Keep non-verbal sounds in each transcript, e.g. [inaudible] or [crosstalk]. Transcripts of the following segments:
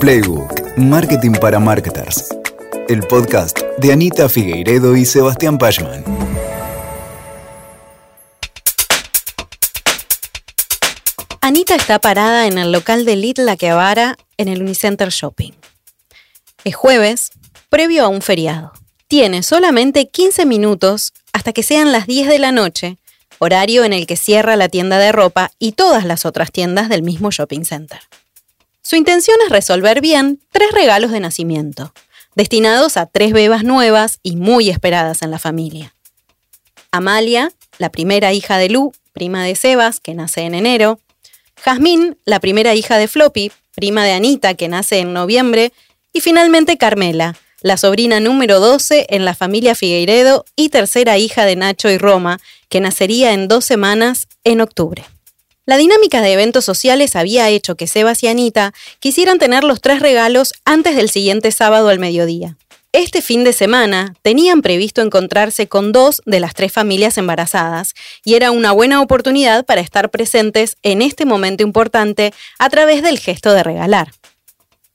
Playbook, Marketing para Marketers. El podcast de Anita Figueiredo y Sebastián Pachman. Anita está parada en el local de Little Aquevara en el Unicenter Shopping. Es jueves, previo a un feriado. Tiene solamente 15 minutos hasta que sean las 10 de la noche, horario en el que cierra la tienda de ropa y todas las otras tiendas del mismo shopping center. Su intención es resolver bien tres regalos de nacimiento, destinados a tres bebas nuevas y muy esperadas en la familia. Amalia, la primera hija de Lu, prima de Sebas, que nace en enero. Jazmín, la primera hija de Floppy, prima de Anita, que nace en noviembre. Y finalmente Carmela, la sobrina número 12 en la familia Figueiredo y tercera hija de Nacho y Roma, que nacería en dos semanas en octubre. La dinámica de eventos sociales había hecho que Sebas y Anita quisieran tener los tres regalos antes del siguiente sábado al mediodía. Este fin de semana tenían previsto encontrarse con dos de las tres familias embarazadas y era una buena oportunidad para estar presentes en este momento importante a través del gesto de regalar.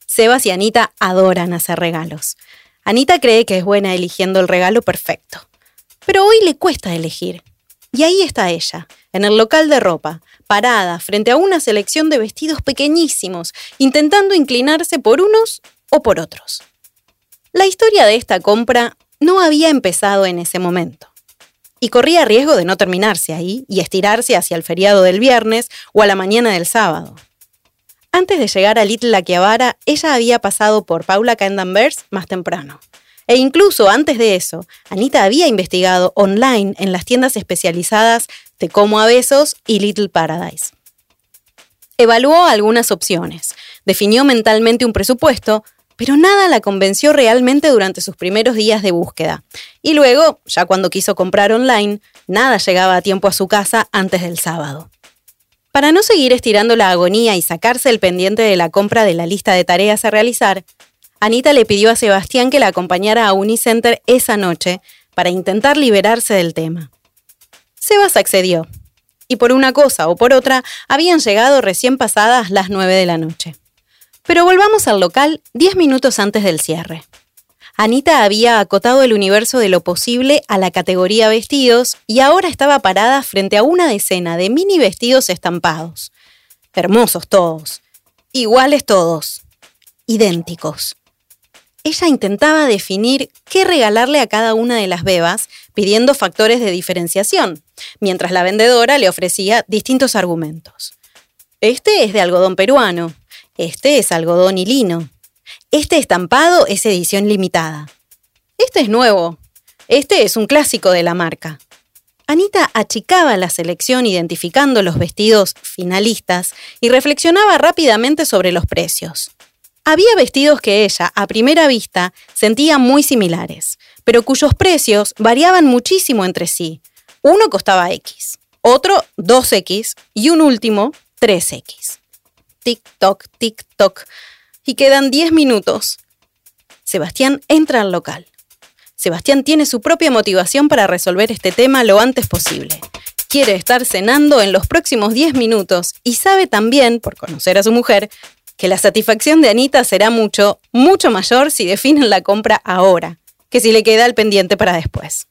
Sebas y Anita adoran hacer regalos. Anita cree que es buena eligiendo el regalo perfecto. Pero hoy le cuesta elegir. Y ahí está ella, en el local de ropa, parada frente a una selección de vestidos pequeñísimos, intentando inclinarse por unos o por otros. La historia de esta compra no había empezado en ese momento. Y corría riesgo de no terminarse ahí y estirarse hacia el feriado del viernes o a la mañana del sábado. Antes de llegar a Little Akihabara, ella había pasado por Paula Candanvers más temprano. E incluso antes de eso, Anita había investigado online en las tiendas especializadas de Como a Besos y Little Paradise. Evaluó algunas opciones, definió mentalmente un presupuesto, pero nada la convenció realmente durante sus primeros días de búsqueda. Y luego, ya cuando quiso comprar online, nada llegaba a tiempo a su casa antes del sábado. Para no seguir estirando la agonía y sacarse el pendiente de la compra de la lista de tareas a realizar, Anita le pidió a Sebastián que la acompañara a Unicenter esa noche para intentar liberarse del tema. Sebas accedió, y por una cosa o por otra habían llegado recién pasadas las nueve de la noche. Pero volvamos al local diez minutos antes del cierre. Anita había acotado el universo de lo posible a la categoría vestidos y ahora estaba parada frente a una decena de mini vestidos estampados. Hermosos todos, iguales todos, idénticos ella intentaba definir qué regalarle a cada una de las bebas, pidiendo factores de diferenciación, mientras la vendedora le ofrecía distintos argumentos. Este es de algodón peruano, este es algodón y lino, este estampado es edición limitada, este es nuevo, este es un clásico de la marca. Anita achicaba la selección identificando los vestidos finalistas y reflexionaba rápidamente sobre los precios. Había vestidos que ella, a primera vista, sentía muy similares, pero cuyos precios variaban muchísimo entre sí. Uno costaba X, otro 2X y un último 3X. Tic-toc, tic-toc. Y quedan 10 minutos. Sebastián entra al local. Sebastián tiene su propia motivación para resolver este tema lo antes posible. Quiere estar cenando en los próximos 10 minutos y sabe también, por conocer a su mujer, que la satisfacción de Anita será mucho, mucho mayor si definen la compra ahora, que si le queda el pendiente para después.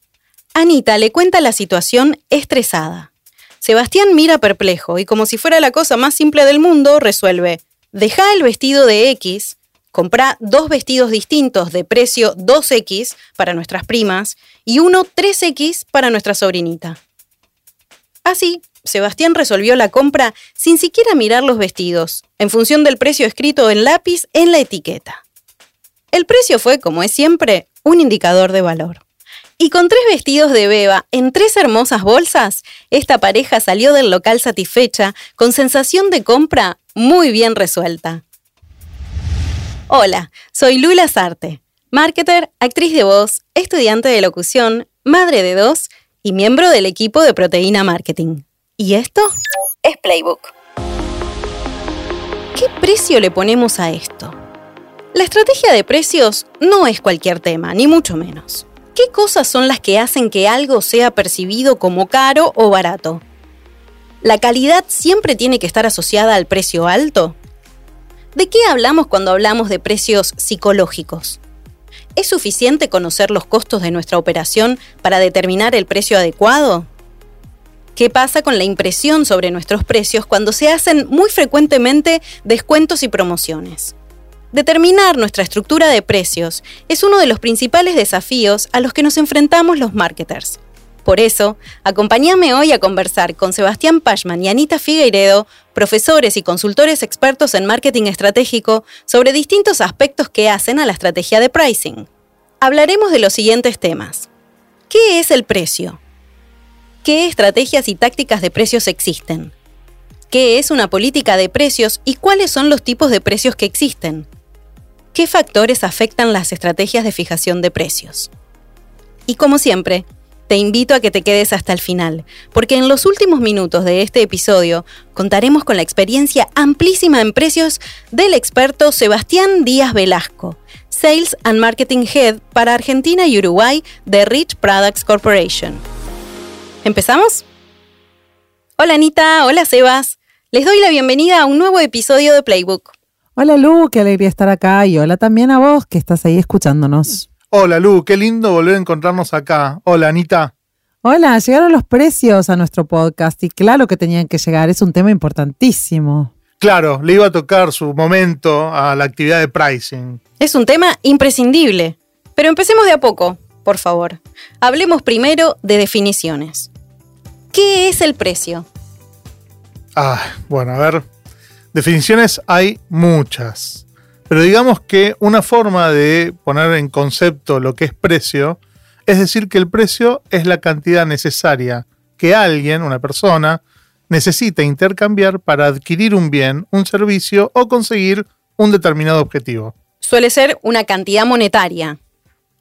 Anita le cuenta la situación estresada. Sebastián mira perplejo y como si fuera la cosa más simple del mundo, resuelve, deja el vestido de X, compra dos vestidos distintos de precio 2X para nuestras primas y uno 3X para nuestra sobrinita. Así, Sebastián resolvió la compra sin siquiera mirar los vestidos, en función del precio escrito en lápiz en la etiqueta. El precio fue, como es siempre, un indicador de valor. Y con tres vestidos de beba en tres hermosas bolsas, esta pareja salió del local satisfecha, con sensación de compra muy bien resuelta. Hola, soy Lula Sarte, marketer, actriz de voz, estudiante de locución, madre de dos y miembro del equipo de Proteína Marketing. ¿Y esto? Es Playbook. ¿Qué precio le ponemos a esto? La estrategia de precios no es cualquier tema, ni mucho menos. ¿Qué cosas son las que hacen que algo sea percibido como caro o barato? ¿La calidad siempre tiene que estar asociada al precio alto? ¿De qué hablamos cuando hablamos de precios psicológicos? ¿Es suficiente conocer los costos de nuestra operación para determinar el precio adecuado? ¿Qué pasa con la impresión sobre nuestros precios cuando se hacen muy frecuentemente descuentos y promociones? Determinar nuestra estructura de precios es uno de los principales desafíos a los que nos enfrentamos los marketers. Por eso, acompáñame hoy a conversar con Sebastián Pashman y Anita Figueiredo, profesores y consultores expertos en marketing estratégico, sobre distintos aspectos que hacen a la estrategia de pricing. Hablaremos de los siguientes temas. ¿Qué es el precio? ¿Qué estrategias y tácticas de precios existen? ¿Qué es una política de precios y cuáles son los tipos de precios que existen? ¿Qué factores afectan las estrategias de fijación de precios? Y como siempre, te invito a que te quedes hasta el final, porque en los últimos minutos de este episodio contaremos con la experiencia amplísima en precios del experto Sebastián Díaz Velasco, Sales and Marketing Head para Argentina y Uruguay de Rich Products Corporation. ¿Empezamos? Hola Anita, hola Sebas. Les doy la bienvenida a un nuevo episodio de Playbook. Hola Lu, qué alegría estar acá y hola también a vos que estás ahí escuchándonos. Hola Lu, qué lindo volver a encontrarnos acá. Hola Anita. Hola, llegaron los precios a nuestro podcast y claro que tenían que llegar, es un tema importantísimo. Claro, le iba a tocar su momento a la actividad de pricing. Es un tema imprescindible, pero empecemos de a poco, por favor. Hablemos primero de definiciones. ¿Qué es el precio? Ah, bueno, a ver. Definiciones hay muchas. Pero digamos que una forma de poner en concepto lo que es precio es decir que el precio es la cantidad necesaria que alguien, una persona, necesita intercambiar para adquirir un bien, un servicio o conseguir un determinado objetivo. Suele ser una cantidad monetaria.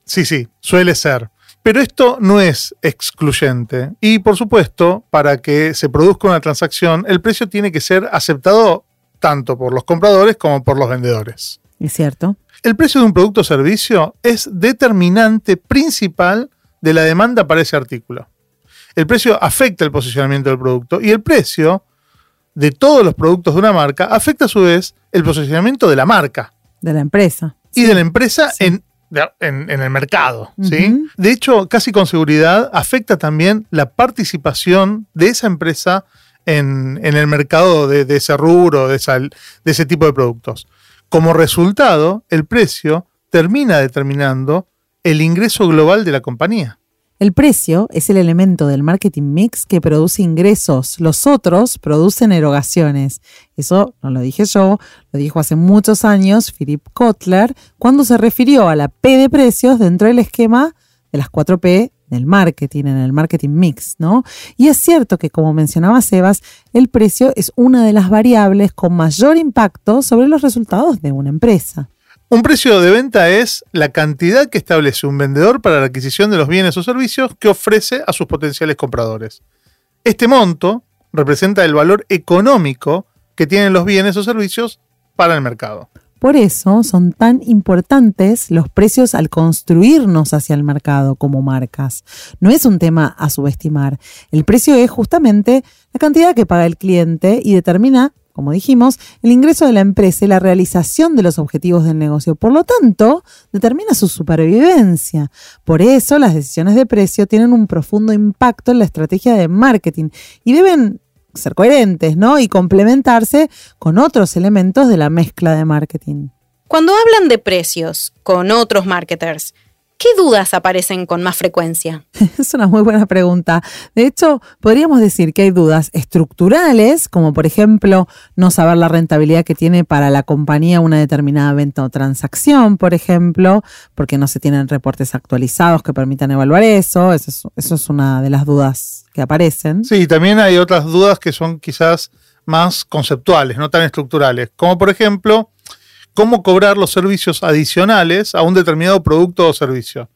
Sí, sí, suele ser. Pero esto no es excluyente. Y por supuesto, para que se produzca una transacción, el precio tiene que ser aceptado tanto por los compradores como por los vendedores. Es cierto. El precio de un producto o servicio es determinante principal de la demanda para ese artículo. El precio afecta el posicionamiento del producto y el precio de todos los productos de una marca afecta a su vez el posicionamiento de la marca. De la empresa. Y de la empresa en, el mercado. ¿sí? De hecho, casi con seguridad afecta también la participación de esa empresa en, el mercado de, ese rubro, de, de ese tipo de productos. Como resultado, el precio termina determinando el ingreso global de la compañía. El precio es el elemento del marketing mix que produce ingresos. Los otros producen erogaciones. Eso no lo dije yo, lo dijo hace muchos años Philip Kotler cuando se refirió a la P de precios dentro del esquema de las 4 P el marketing, en el marketing mix, ¿no? Y es cierto que, como mencionaba Sebas, el precio es una de las variables con mayor impacto sobre los resultados de una empresa. Un precio de venta es la cantidad que establece un vendedor para la adquisición de los bienes o servicios que ofrece a sus potenciales compradores. Este monto representa el valor económico que tienen los bienes o servicios para el mercado. Por eso son tan importantes los precios al construirnos hacia el mercado como marcas. No es un tema a subestimar. El precio es justamente la cantidad que paga el cliente y determina, como dijimos, el ingreso de la empresa y la realización de los objetivos del negocio. Por lo tanto, determina su supervivencia. Por eso las decisiones de precio tienen un profundo impacto en la estrategia de marketing y deben ser coherentes, ¿no? Y complementarse con otros elementos de la mezcla de marketing. Cuando hablan de precios con otros marketers, ¿Qué dudas aparecen con más frecuencia? [laughs] Es una muy buena pregunta. De hecho, podríamos decir que hay dudas estructurales, como por ejemplo no saber la rentabilidad que tiene para la compañía una determinada venta o transacción, por ejemplo, porque no se tienen reportes actualizados que permitan evaluar eso. Eso es, una de las dudas que aparecen. Sí, también hay otras dudas que son quizás más conceptuales, no tan estructurales, como por ejemplo cómo cobrar los servicios adicionales a un determinado producto o servicio.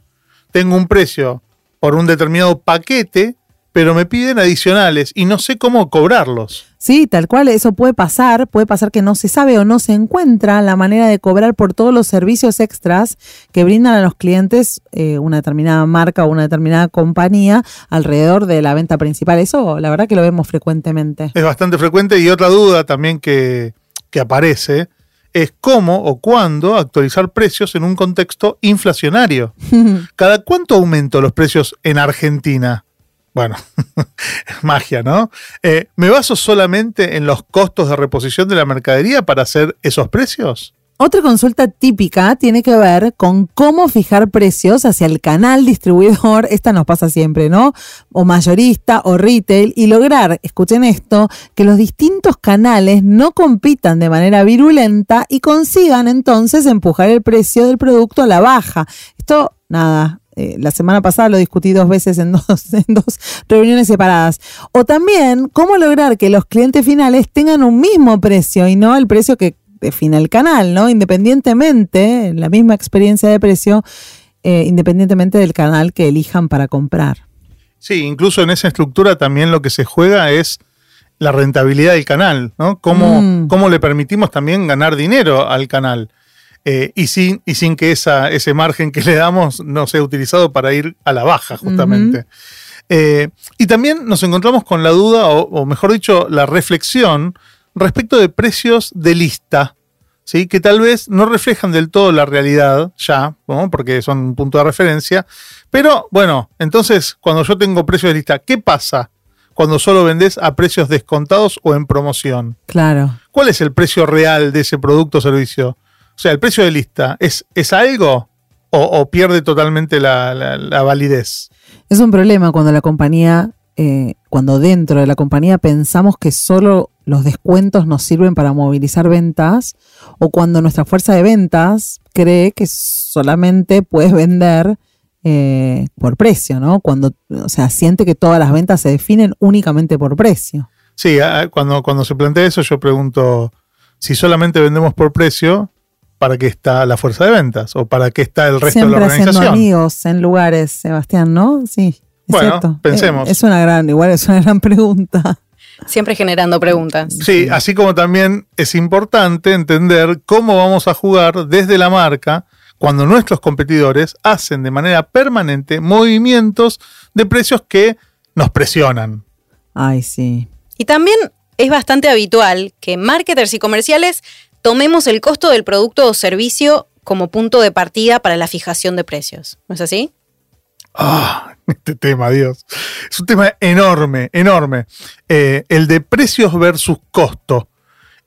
Tengo un precio por un determinado paquete, pero me piden adicionales y no sé cómo cobrarlos. Sí, tal cual, eso puede pasar, puede pasar que no se sabe o no se encuentra la manera de cobrar por todos los servicios extras que brindan a los clientes eh, una determinada marca o una determinada compañía alrededor de la venta principal. Eso la verdad que lo vemos frecuentemente. Es bastante frecuente y otra duda también que, que aparece es cómo o cuándo actualizar precios en un contexto inflacionario. [laughs] ¿Cada cuánto aumentó los precios en Argentina? Bueno, [laughs] magia, ¿no? Eh, ¿Me baso solamente en los costos de reposición de la mercadería para hacer esos precios? Otra consulta típica tiene que ver con cómo fijar precios hacia el canal distribuidor, [laughs] esta nos pasa siempre, ¿no? O mayorista o retail, y lograr, escuchen esto, que los distintos canales no compitan de manera virulenta y consigan entonces empujar el precio del producto a la baja. Esto, nada, eh, la semana pasada lo discutí dos veces en [laughs] dos, en dos reuniones separadas. O también, cómo lograr que los clientes finales tengan un mismo precio y no el precio que define el canal, ¿no? Independientemente, la misma experiencia de precio, eh, independientemente del canal que elijan para comprar. Sí, incluso en esa estructura también lo que se juega es la rentabilidad del canal, ¿no? Cómo, Mm. cómo le permitimos también ganar dinero al canal. eh, y, sin, y sin que esa, ese margen que le damos no sea utilizado para ir a la baja, justamente. Eh, y también nos encontramos con la duda, o, o mejor dicho, la reflexión respecto de precios de lista, ¿sí? que tal vez no reflejan del todo la realidad ya, ¿no? porque son un punto de referencia. Pero bueno, entonces cuando yo tengo precios de lista, ¿qué pasa cuando solo vendes a precios descontados o en promoción? Claro. ¿Cuál es el precio real de ese producto o servicio? O sea, el precio de lista, ¿es, es algo o, o pierde totalmente la, la- la validez? Es un problema cuando la compañía, eh, cuando dentro de la compañía pensamos que solo los descuentos nos sirven para movilizar ventas o cuando nuestra fuerza de ventas cree que solamente puedes vender eh, por precio, ¿no? Cuando, o sea, siente que todas las ventas se definen únicamente por precio. Sí, ah, cuando, cuando se plantea eso yo pregunto, si solamente vendemos por precio, ¿para qué está la fuerza de ventas? ¿O para qué está el resto de Siempre la haciendo organización? amigos en lugares, Sebastián, ¿no? Sí. es Bueno, cierto. pensemos. Eh, es una gran, igual es una [laughs] gran pregunta. Siempre generando preguntas. Sí, así como también es importante entender cómo vamos a jugar desde la marca cuando nuestros competidores hacen de manera permanente movimientos de precios que nos presionan. Ay, sí. Y también es bastante habitual que marketers y comerciales tomemos el costo del producto o servicio como punto de partida para la fijación de precios. ¿No es así? Ah, [laughs] este tema, Dios. Es un tema enorme, enorme. Eh, el de precios versus costo.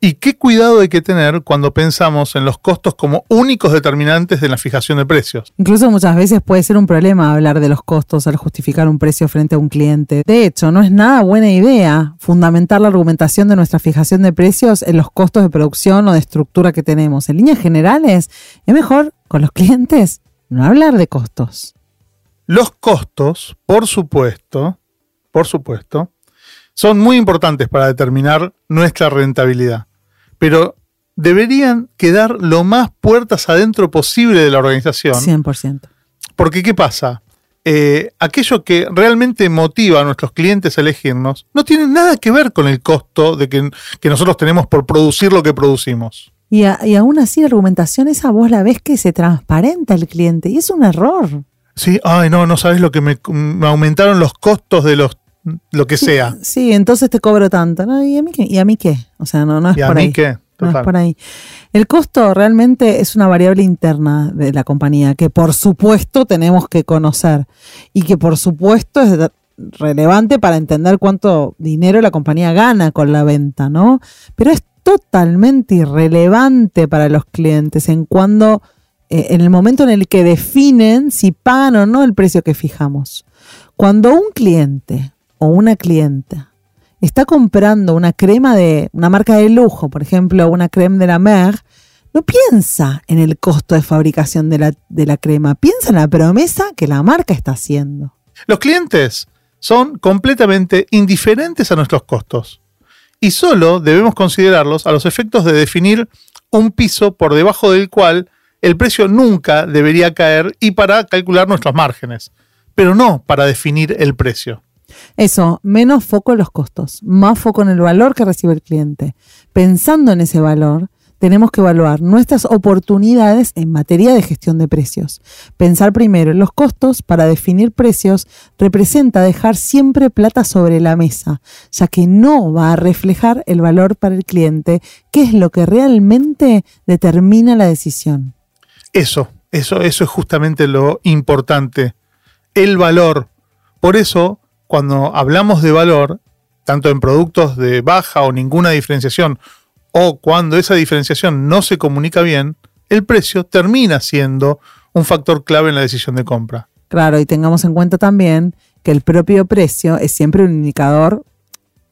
Y qué cuidado hay que tener cuando pensamos en los costos como únicos determinantes de la fijación de precios. Incluso muchas veces puede ser un problema hablar de los costos al justificar un precio frente a un cliente. De hecho, no es nada buena idea fundamentar la argumentación de nuestra fijación de precios en los costos de producción o de estructura que tenemos. En líneas generales, es mejor con los clientes no hablar de costos. Los costos, por supuesto, por supuesto, son muy importantes para determinar nuestra rentabilidad, pero deberían quedar lo más puertas adentro posible de la organización. 100%. Porque ¿qué pasa? Eh, aquello que realmente motiva a nuestros clientes a elegirnos no tiene nada que ver con el costo de que, que nosotros tenemos por producir lo que producimos. Y, a- y aún así la argumentación esa vos la ves que se transparenta el cliente y es un error. Sí, ay, no, no sabes lo que me, me aumentaron los costos de los lo que sea. Sí, entonces te cobro tanto. ¿no? ¿Y, a mí qué? ¿Y a mí qué? O sea, no, no es ¿Y a por mí ahí. qué? No es Total. por ahí. El costo realmente es una variable interna de la compañía que por supuesto tenemos que conocer y que por supuesto es relevante para entender cuánto dinero la compañía gana con la venta, ¿no? Pero es totalmente irrelevante para los clientes en cuando en el momento en el que definen si pagan o no el precio que fijamos. Cuando un cliente o una clienta está comprando una crema de una marca de lujo, por ejemplo, una crema de la Mer, no piensa en el costo de fabricación de la, de la crema, piensa en la promesa que la marca está haciendo. Los clientes son completamente indiferentes a nuestros costos y solo debemos considerarlos a los efectos de definir un piso por debajo del cual el precio nunca debería caer y para calcular nuestros márgenes, pero no para definir el precio. Eso, menos foco en los costos, más foco en el valor que recibe el cliente. Pensando en ese valor, tenemos que evaluar nuestras oportunidades en materia de gestión de precios. Pensar primero en los costos para definir precios representa dejar siempre plata sobre la mesa, ya que no va a reflejar el valor para el cliente, que es lo que realmente determina la decisión. Eso, eso, eso es justamente lo importante. El valor. Por eso, cuando hablamos de valor, tanto en productos de baja o ninguna diferenciación, o cuando esa diferenciación no se comunica bien, el precio termina siendo un factor clave en la decisión de compra. Claro, y tengamos en cuenta también que el propio precio es siempre un indicador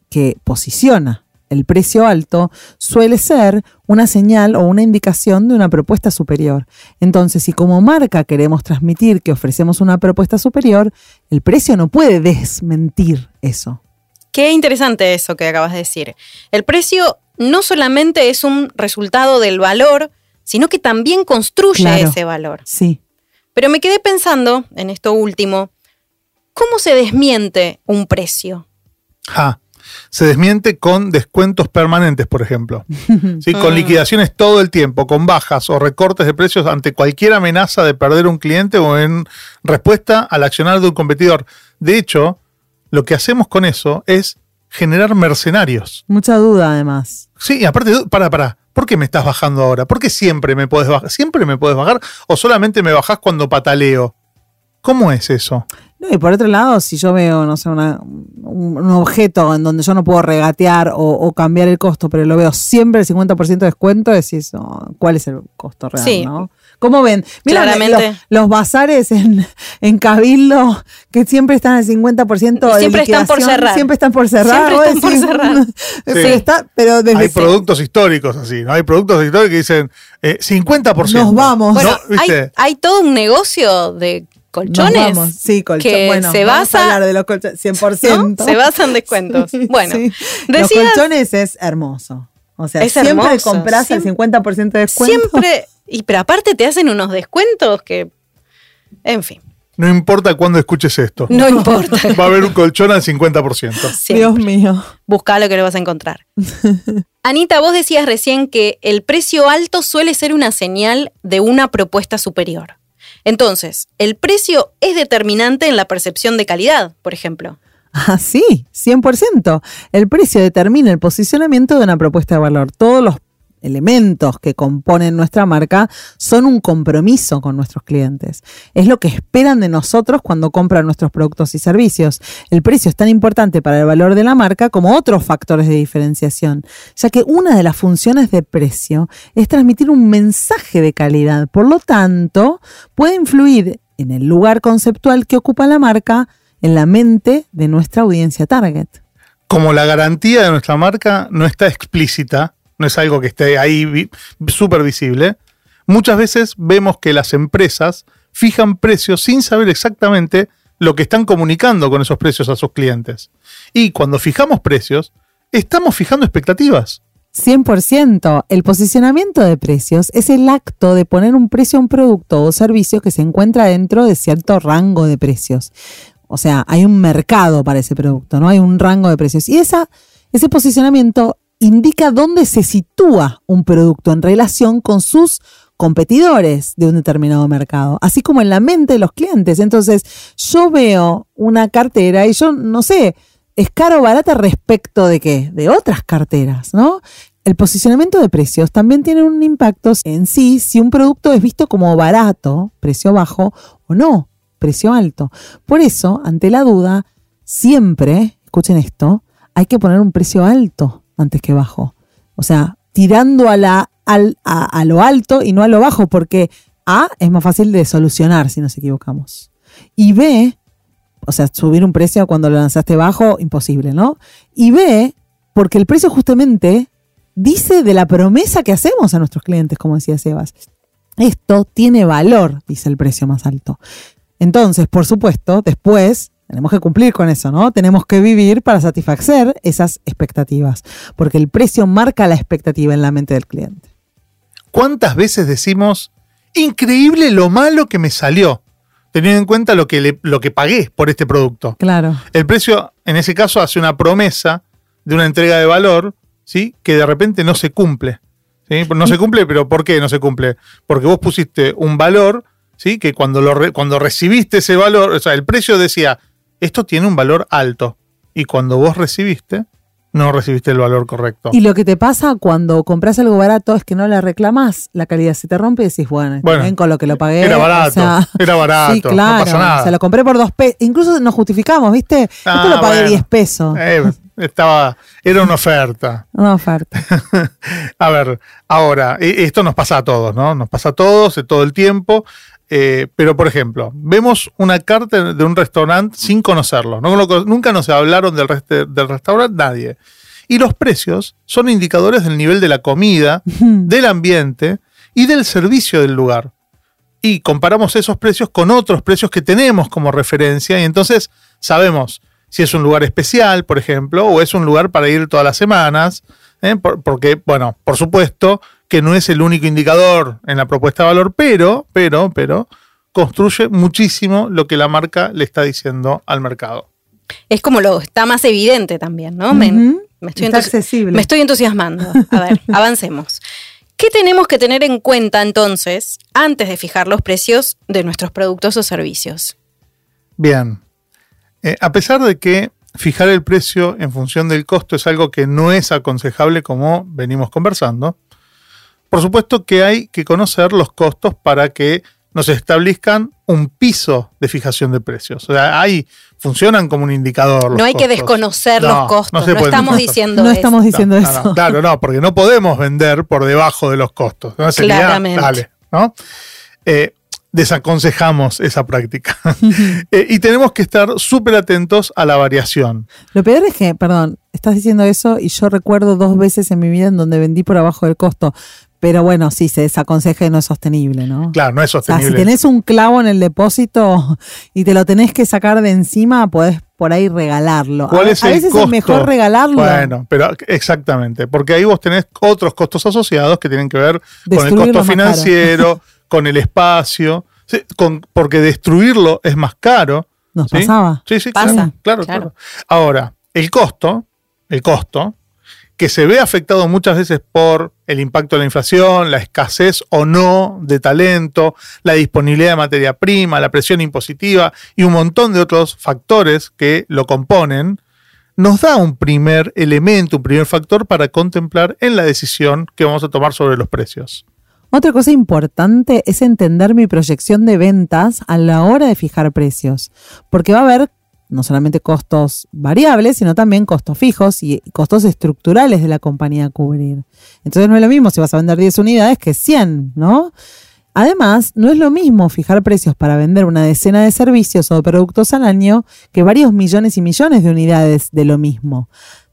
que posiciona. El precio alto suele ser una señal o una indicación de una propuesta superior. Entonces, si como marca queremos transmitir que ofrecemos una propuesta superior, el precio no puede desmentir eso. Qué interesante eso que acabas de decir. El precio no solamente es un resultado del valor, sino que también construye Claro. ese valor. Sí. Pero me quedé pensando en esto último, ¿cómo se desmiente un precio? Ja. Se desmiente con descuentos permanentes, por ejemplo. [laughs] ¿Sí? Con Mm. liquidaciones todo el tiempo, con bajas o recortes de precios ante cualquier amenaza de perder un cliente o en respuesta al accionar de un competidor. De hecho, lo que hacemos con eso es generar mercenarios. Mucha duda además. Sí, y aparte, para, para. ¿Por qué me estás bajando ahora? ¿Por qué siempre me puedes bajar? ¿Siempre me puedes bajar? ¿O solamente me bajás cuando pataleo? ¿Cómo es eso? No, y por otro lado, si yo veo, no sé, una- un, un objeto en donde yo no puedo regatear o, o cambiar el costo, pero lo veo siempre el 50% de descuento, decís, oh, ¿cuál es el costo real? Sí. ¿no? ¿Cómo ven? Mira. Los, los bazares en, en Cabildo, que siempre están al 50% de Siempre están por cerrar. Siempre están por cerrar. Siempre vos están por decís, cerrar. pero, Sí. está, pero desde Hay productos históricos así, ¿no? Hay productos históricos que dicen eh, 50%. Nos vamos. Bueno, No, hay, ¿viste? hay todo un negocio de colchones vamos. Sí, colchón. que bueno, se vamos a basa hablar de los colchones, 100%. [laughs] ¿no? se basa en descuentos. [laughs] Sí, bueno, sí. decías- Los colchones es hermoso. O sea, Es siempre hermoso, compras siempre- el 50% de descuento. siempre, y pero aparte te hacen unos descuentos que, en fin, No importa cuándo escuches esto. no importa. [laughs] Va a haber un colchón al 50%. Siempre. Dios mío. Busca lo que lo vas a encontrar. Anita, vos decías recién que el precio alto suele ser una señal de una propuesta superior. Entonces, el precio es determinante en la percepción de calidad, por ejemplo. Ah, sí, 100%. El precio determina el posicionamiento de una propuesta de valor. Todos los elementos que componen nuestra marca son un compromiso con nuestros clientes. Es lo que esperan de nosotros cuando compran nuestros productos y servicios. El precio es tan importante para el valor de la marca como otros factores de diferenciación, ya que una de las funciones de precio es transmitir un mensaje de calidad. Por lo tanto, puede influir en el lugar conceptual que ocupa la marca en la mente de nuestra audiencia target. Como la garantía de nuestra marca no está explícita, no es algo que esté ahí vi- súper visible, muchas veces vemos que las empresas fijan precios sin saber exactamente lo que están comunicando con esos precios a sus clientes. Y cuando fijamos precios, estamos fijando expectativas. 100%. El posicionamiento de precios es el acto de poner un precio a un producto o servicio que se encuentra dentro de cierto rango de precios. O sea, hay un mercado para ese producto, ¿no? Hay un rango de precios. Y ese posicionamiento indica dónde se sitúa un producto en relación con sus competidores de un determinado mercado, así como en la mente de los clientes. Entonces, yo veo una cartera y yo no sé, es caro o barata respecto de qué? De otras carteras, ¿no? El posicionamiento de precios también tiene un impacto en sí si un producto es visto como barato, precio bajo, o no, precio alto. Por eso, ante la duda, siempre, escuchen esto, hay que poner un precio alto antes que bajo. O sea, tirando a, la, al- a, lo alto y no a lo bajo, porque A es más fácil de solucionar si nos equivocamos. Y B, o sea, subir un precio cuando lo lanzaste bajo, imposible, ¿no? Y B, porque el precio justamente dice de la promesa que hacemos a nuestros clientes, como decía Sebas. Esto tiene valor, dice el precio más alto. Entonces, por supuesto, después tenemos que cumplir con eso, ¿no? Tenemos que vivir para satisfacer esas expectativas, porque el precio marca la expectativa en la mente del cliente. ¿Cuántas veces decimos, increíble lo malo que me salió, teniendo en cuenta lo que, le- lo que pagué por este producto? Claro. El precio, en ese caso, hace una promesa de una entrega de valor, ¿sí? Que de repente no se cumple. ¿sí? No se cumple, pero ¿por qué no se cumple? Porque vos pusiste un valor, ¿sí? Que cuando, lo re- cuando recibiste ese valor, o sea, el precio decía, esto tiene un valor alto. Y cuando vos recibiste, no recibiste el valor correcto. Y lo que te pasa cuando compras algo barato es que no le reclamás, la calidad se te rompe y decís, bueno, Bueno, ven con lo que lo pagué. era o barato, [laughs] sea, era barato, Sí, no claro. pasa nada. O sea, lo compré por dos pesos. Incluso nos justificamos, ¿viste? Ah, Esto lo pagué bueno. 10 pesos. Eh, estaba, era una oferta. [laughs] Una oferta. [laughs] A ver, ahora, e- esto nos pasa a todos, ¿no? Nos pasa a todos, eh, todo el tiempo. Eh, pero, por ejemplo, vemos una carta de un restaurante sin conocerlo. No lo- nunca nos hablaron del, reste- del restaurante nadie. Y los precios son indicadores del nivel de la comida, del ambiente y del servicio del lugar. Y comparamos esos precios con otros precios que tenemos como referencia y entonces sabemos si es un lugar especial, por ejemplo, o es un lugar para ir todas las semanas, ¿eh? Por- porque, bueno, por supuesto que no es el único indicador en la propuesta de valor, pero, pero, pero, construye muchísimo lo que la marca le está diciendo al mercado. Es como lo está más evidente también, ¿no? Me, estoy Está accesible. me estoy entusiasmando. A ver, [laughs] avancemos. ¿Qué tenemos que tener en cuenta entonces antes de fijar los precios de nuestros productos o servicios? Bien. Eh, a pesar de que fijar el precio en función del costo es algo que no es aconsejable como venimos conversando, por supuesto que hay que conocer los costos para que nos establezcan un piso de fijación de precios. O sea, ahí funcionan como un indicador. los No hay que desconocer No, los costos, no no, estamos desconocer. diciendo No eso. estamos diciendo No, eso. claro, no, porque no podemos vender por debajo de los costos. ¿no? Sería, Claramente. dale, ¿no? Eh, desaconsejamos esa práctica. [laughs] Eh, y tenemos que estar súper atentos a la variación. Lo peor es que, perdón, estás diciendo eso y yo recuerdo dos veces en mi vida en donde vendí por abajo del costo. Pero bueno, sí, se desaconseja y no es sostenible, ¿no? Claro, no es O sea, sostenible. si tenés un clavo en el depósito [laughs] y te lo tenés que sacar de encima, podés por ahí regalarlo. ¿Cuál a, es a el veces costo? es mejor regalarlo. Bueno, pero exactamente, porque ahí vos tenés otros costos asociados que tienen que ver con el costo financiero, [laughs] con el espacio, sí, con, porque destruirlo es más caro. Nos ¿sí? pasaba. Sí, sí, Pasa, claro, claro, claro. claro. Ahora, el costo, el costo, que se ve afectado muchas veces por el impacto de la inflación, la escasez o no de talento, la disponibilidad de materia prima, la presión impositiva y un montón de otros factores que lo componen, nos da un primer elemento, un primer factor para contemplar en la decisión que vamos a tomar sobre los precios. Otra cosa importante es entender mi proyección de ventas a la hora de fijar precios, porque va a haber no solamente costos variables, sino también costos fijos y costos estructurales de la compañía a cubrir. Entonces no es lo mismo si vas a vender 10 unidades que 100, ¿no? Además, no es lo mismo fijar precios para vender una decena de servicios o productos al año que varios millones y millones de unidades de lo mismo.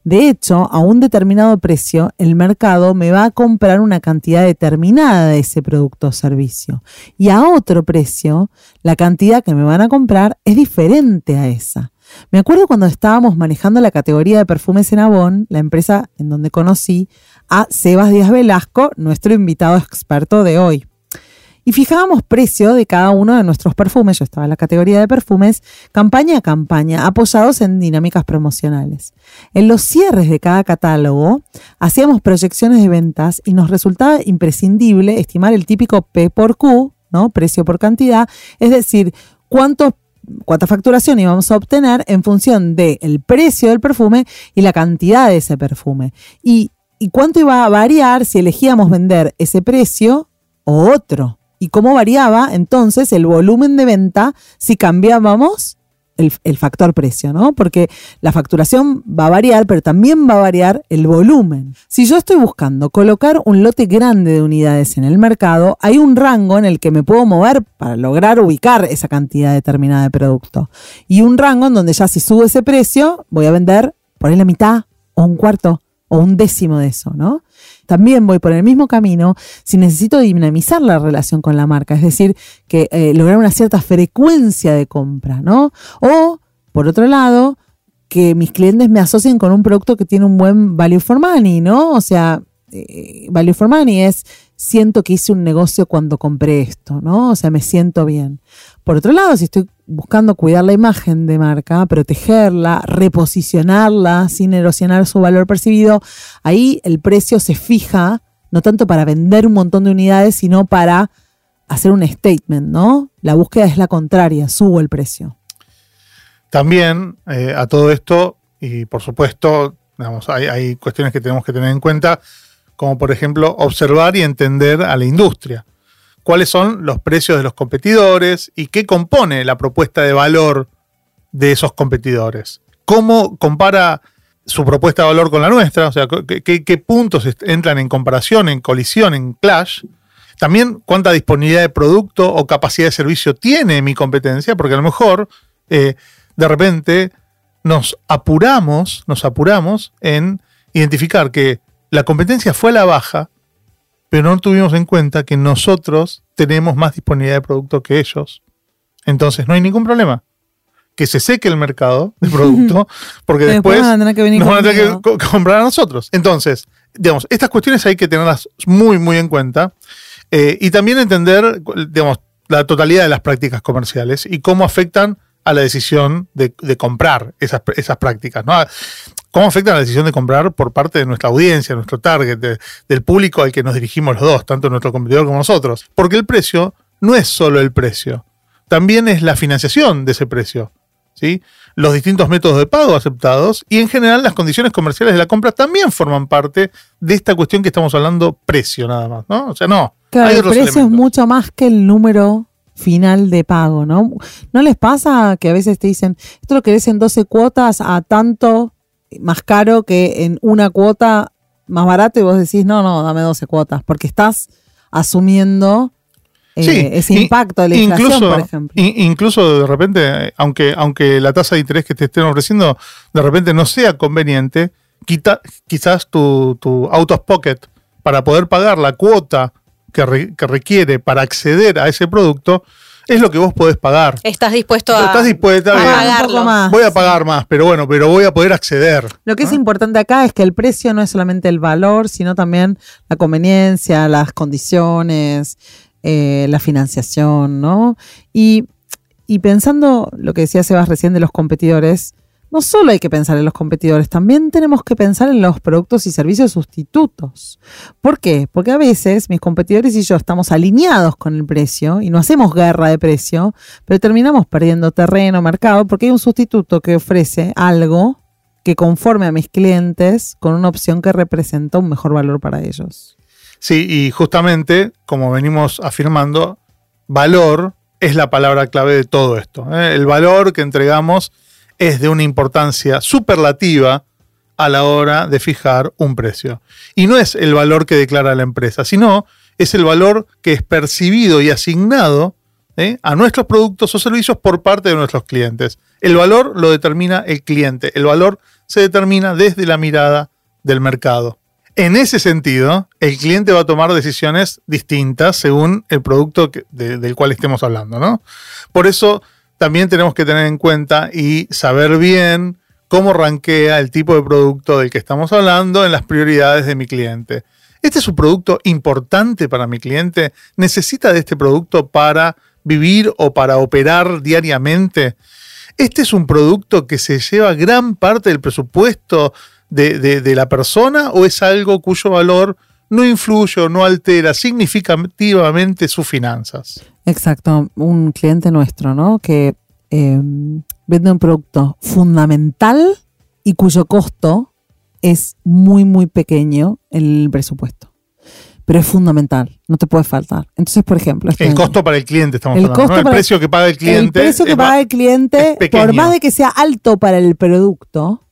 De hecho, a un determinado precio, el mercado me va a comprar una cantidad determinada de ese producto o servicio. Y a otro precio, la cantidad que me van a comprar es diferente a esa. Me acuerdo cuando estábamos manejando la categoría de perfumes en Avon, la empresa en donde conocí a Sebas Díaz Velasco, nuestro invitado experto de hoy. Y fijábamos precio de cada uno de nuestros perfumes, yo estaba en la categoría de perfumes, campaña a campaña, apoyados en dinámicas promocionales. En los cierres de cada catálogo hacíamos proyecciones de ventas y nos resultaba imprescindible estimar el típico P por Q, ¿no? Precio por cantidad, es decir, cuánto cuánta facturación íbamos a obtener en función del precio del perfume y la cantidad de ese perfume. Y, y cuánto iba a variar si elegíamos vender ese precio o otro. Y cómo variaba entonces el volumen de venta si cambiábamos el, factor precio, ¿no? Porque la facturación va a variar, pero también va a variar el volumen. Si yo estoy buscando colocar un lote grande de unidades en el mercado, hay un rango en el que me puedo mover para lograr ubicar esa cantidad determinada de producto. Y un rango en donde ya si subo ese precio, voy a vender por la mitad o un cuarto o un décimo de eso, ¿no? También voy por el mismo camino si necesito dinamizar la relación con la marca, es decir, que eh, lograr una cierta frecuencia de compra, ¿no? O, por otro lado, que mis clientes me asocien con un producto que tiene un buen value for money, ¿no? O sea, eh, value for money es siento que hice un negocio cuando compré esto, ¿no? O sea, me siento bien. Por otro lado, si estoy buscando cuidar la imagen de marca, protegerla, reposicionarla sin erosionar su valor percibido, ahí el precio se fija no tanto para vender un montón de unidades, sino para hacer un statement, ¿no? La búsqueda es la contraria, subo el precio. También eh, a todo esto, y por supuesto, digamos, hay, hay cuestiones que tenemos que tener en cuenta, como por ejemplo observar y entender a la industria. Cuáles son los precios de los competidores y qué compone la propuesta de valor de esos competidores. ¿Cómo compara su propuesta de valor con la nuestra? O sea, qué, puntos entran en comparación, en colisión, en clash. También cuánta disponibilidad de producto o capacidad de servicio tiene mi competencia, porque a lo mejor eh, de repente nos apuramos, nos apuramos en identificar que la competencia fue a la baja, pero no tuvimos en cuenta que nosotros tenemos más disponibilidad de producto que ellos. Entonces no hay ningún problema. Que se seque el mercado de producto, [laughs] porque Que después después van a tener que venir nos van a tener que comprar a nosotros. Entonces, digamos, estas cuestiones hay que tenerlas muy, muy en cuenta. Eh, y también entender, digamos, la totalidad de las prácticas comerciales y cómo afectan a la decisión de, de comprar esas, esas prácticas, ¿no? ¿Cómo afectan a la decisión de comprar por parte de nuestra audiencia, nuestro target, de- del público al que nos dirigimos los dos, tanto nuestro competidor como nosotros? Porque el precio no es solo el precio, también es la financiación de ese precio. ¿sí? Los distintos métodos de pago aceptados y en general las condiciones comerciales de la compra también forman parte de esta cuestión que estamos hablando, precio nada más, ¿no? O sea, no. Claro, hay el otros precio es mucho más que el número final de pago, ¿no? ¿No les pasa que a veces te dicen, esto lo querés en 12 cuotas a tanto más caro que en una cuota más barato y vos decís, no, no, dame 12 cuotas, porque estás asumiendo eh, Sí, ese impacto de la inflación, incluso, por ejemplo. in- incluso de repente, aunque, aunque la tasa de interés que te estén ofreciendo de repente no sea conveniente, quita- quizás tu, tu out of pocket para poder pagar la cuota que, re- que requiere para acceder a ese producto es lo que vos podés pagar. Estás dispuesto a, Estás dispuesta a a- un pagarlo. poco más. Voy a pagar más, pero bueno, pero voy a poder acceder. Lo que es importante acá es que el precio no es solamente el valor, sino también la conveniencia, las condiciones, eh, la financiación, ¿no? Y, y pensando lo que decía Sebas recién de los competidores, no solo hay que pensar en los competidores, también tenemos que pensar en los productos y servicios sustitutos. ¿Por qué? Porque a veces mis competidores y yo estamos alineados con el precio y no hacemos guerra de precio, pero terminamos perdiendo terreno, mercado, porque hay un sustituto que ofrece algo que conforme a mis clientes con una opción que representa un mejor valor para ellos. Sí, y justamente, como venimos afirmando, valor es la palabra clave de todo esto. ¿eh? El valor que entregamos es de una importancia superlativa a la hora de fijar un precio. Y no es el valor que declara la empresa, sino es el valor que es percibido y asignado ¿eh? a nuestros productos o servicios por parte de nuestros clientes. El valor lo determina el cliente, el valor se determina desde la mirada del mercado. En ese sentido, el cliente va a tomar decisiones distintas según el producto del cual estemos hablando, ¿no? Por eso también tenemos que tener en cuenta y saber bien cómo rankea el tipo de producto del que estamos hablando en las prioridades de mi cliente. ¿Este es un producto importante para mi cliente? ¿Necesita de este producto para vivir o para operar diariamente? ¿Este es un producto que se lleva gran parte del presupuesto de- de la persona o es algo cuyo valor no influye o no altera significativamente sus finanzas? Exacto, un cliente nuestro, ¿no? Que eh, vende un producto fundamental y cuyo costo es muy, muy pequeño en el presupuesto. Pero es fundamental, no te puede faltar. Entonces, por ejemplo, este El año- costo para el cliente, estamos El hablando. ¿no? costo El para- precio que paga el cliente. el precio que paga el cliente, por más de que sea alto para el producto,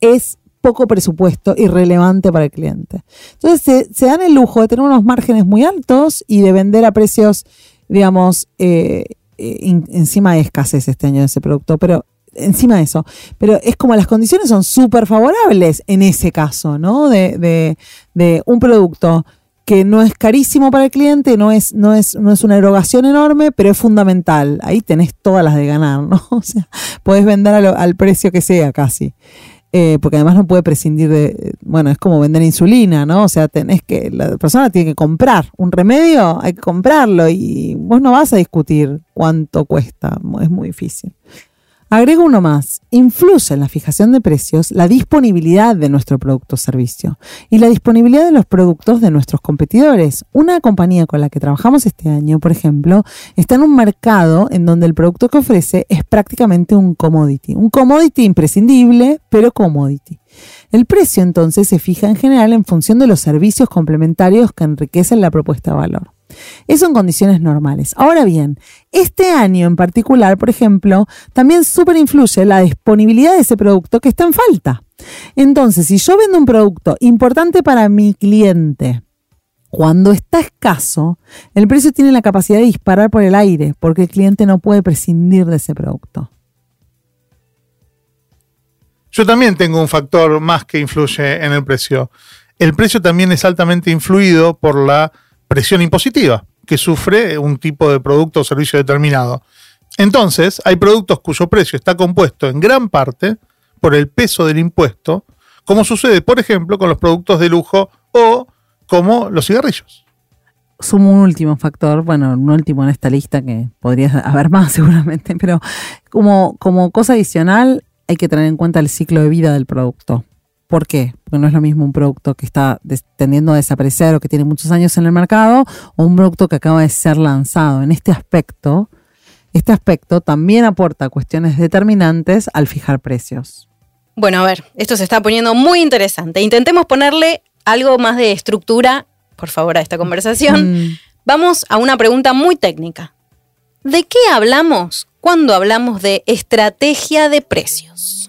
es poco presupuesto y relevante para el cliente. Entonces se, se dan el lujo de tener unos márgenes muy altos y de vender a precios, digamos, eh, eh, encima de escasez este año de ese producto, pero encima de eso. Pero es como las condiciones son súper favorables en ese caso, ¿no? De, de, de un producto que no es carísimo para el cliente, no es, no es, no es una erogación enorme, pero es fundamental. Ahí tenés todas las de ganar, ¿no? [laughs] O sea, podés vender lo- al precio que sea casi. Eh, porque además no puede prescindir de, bueno, es como vender insulina, ¿no? O sea, tenés que, la persona tiene que comprar un remedio, hay que comprarlo y vos no vas a discutir cuánto cuesta, es muy difícil. Agrego uno más. Influye en la fijación de precios la disponibilidad de nuestro producto o servicio y la disponibilidad de los productos de nuestros competidores. Una compañía con la que trabajamos este año, por ejemplo, está en un mercado en donde el producto que ofrece es prácticamente un commodity. Un commodity imprescindible, pero commodity. El precio entonces se fija en general en función de los servicios complementarios que enriquecen la propuesta de valor. Eso en condiciones normales. Ahora bien, este año en particular, por ejemplo, también súper influye la disponibilidad de ese producto que está en falta. Entonces, si yo vendo un producto importante para mi cliente, cuando está escaso, el precio tiene la capacidad de disparar por el aire porque el cliente no puede prescindir de ese producto. Yo también tengo un factor más que influye en el precio. El precio también es altamente influido por la presión impositiva que sufre un tipo de producto o servicio determinado. Entonces, hay productos cuyo precio está compuesto en gran parte por el peso del impuesto, como sucede, por ejemplo, con los productos de lujo o como los cigarrillos. Sumo un último factor, bueno, un último en esta lista que podría haber más [laughs] seguramente, pero como, como cosa adicional hay que tener en cuenta el ciclo de vida del producto. ¿Por qué? Porque no es lo mismo un producto que está tendiendo a desaparecer o que tiene muchos años en el mercado o un producto que acaba de ser lanzado. En este aspecto, este aspecto también aporta cuestiones determinantes al fijar precios. Bueno, a ver, esto se está poniendo muy interesante. Intentemos ponerle algo más de estructura, por favor, a esta conversación. Mm. Vamos a una pregunta muy técnica. ¿De qué hablamos cuando hablamos de estrategia de precios?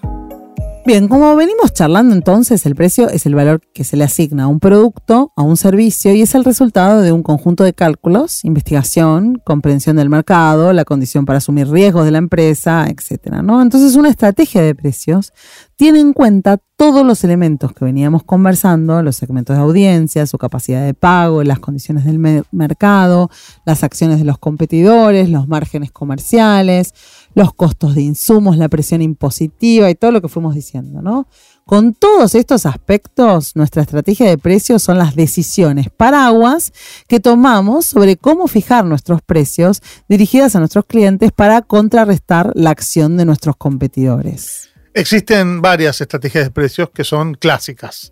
Bien, como venimos charlando entonces, el precio es el valor que se le asigna a un producto, a un servicio y es el resultado de un conjunto de cálculos, investigación, comprensión del mercado, la condición para asumir riesgos de la empresa, etc. ¿no? Entonces, una estrategia de precios tiene en cuenta todos los elementos que veníamos conversando, los segmentos de audiencia, su capacidad de pago, las condiciones del mercado, las acciones de los competidores, los márgenes comerciales, los costos de insumos, la presión impositiva y todo lo que fuimos diciendo, ¿no? Con todos estos aspectos, nuestra estrategia de precios son las decisiones paraguas que tomamos sobre cómo fijar nuestros precios dirigidas a nuestros clientes para contrarrestar la acción de nuestros competidores. Existen varias estrategias de precios que son clásicas.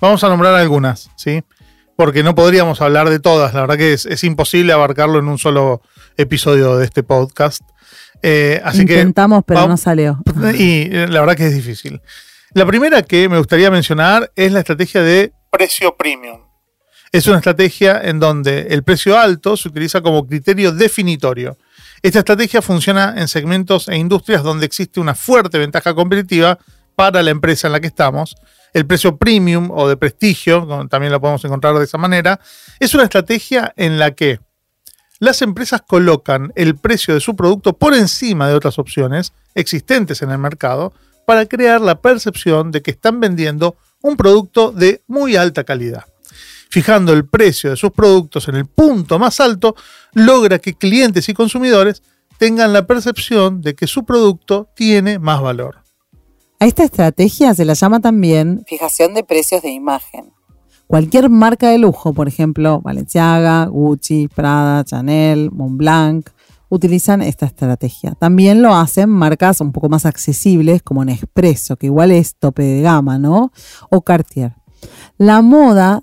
Vamos a nombrar algunas, ¿sí? Porque no podríamos hablar de todas. La verdad que es, imposible abarcarlo en un solo episodio de este podcast. Eh, así Intentamos, pero no salió. [laughs] Y eh, la verdad que es difícil. La primera que me gustaría mencionar es la estrategia de precio premium. Es una estrategia en donde el precio alto se utiliza como criterio definitorio esta estrategia funciona en segmentos e industrias donde existe una fuerte ventaja competitiva para la empresa en la que estamos. El precio premium o de prestigio, también lo podemos encontrar de esa manera, es una estrategia en la que las empresas colocan el precio de su producto por encima de otras opciones existentes en el mercado para crear la percepción de que están vendiendo un producto de muy alta calidad fijando el precio de sus productos en el punto más alto, logra que clientes y consumidores tengan la percepción de que su producto tiene más valor. A esta estrategia se la llama también fijación de precios de imagen. Cualquier marca de lujo, por ejemplo, Balenciaga, Gucci, Prada, Chanel, Montblanc, utilizan esta estrategia. También lo hacen marcas un poco más accesibles como Nespresso, que igual es tope de gama, ¿no? O Cartier. La moda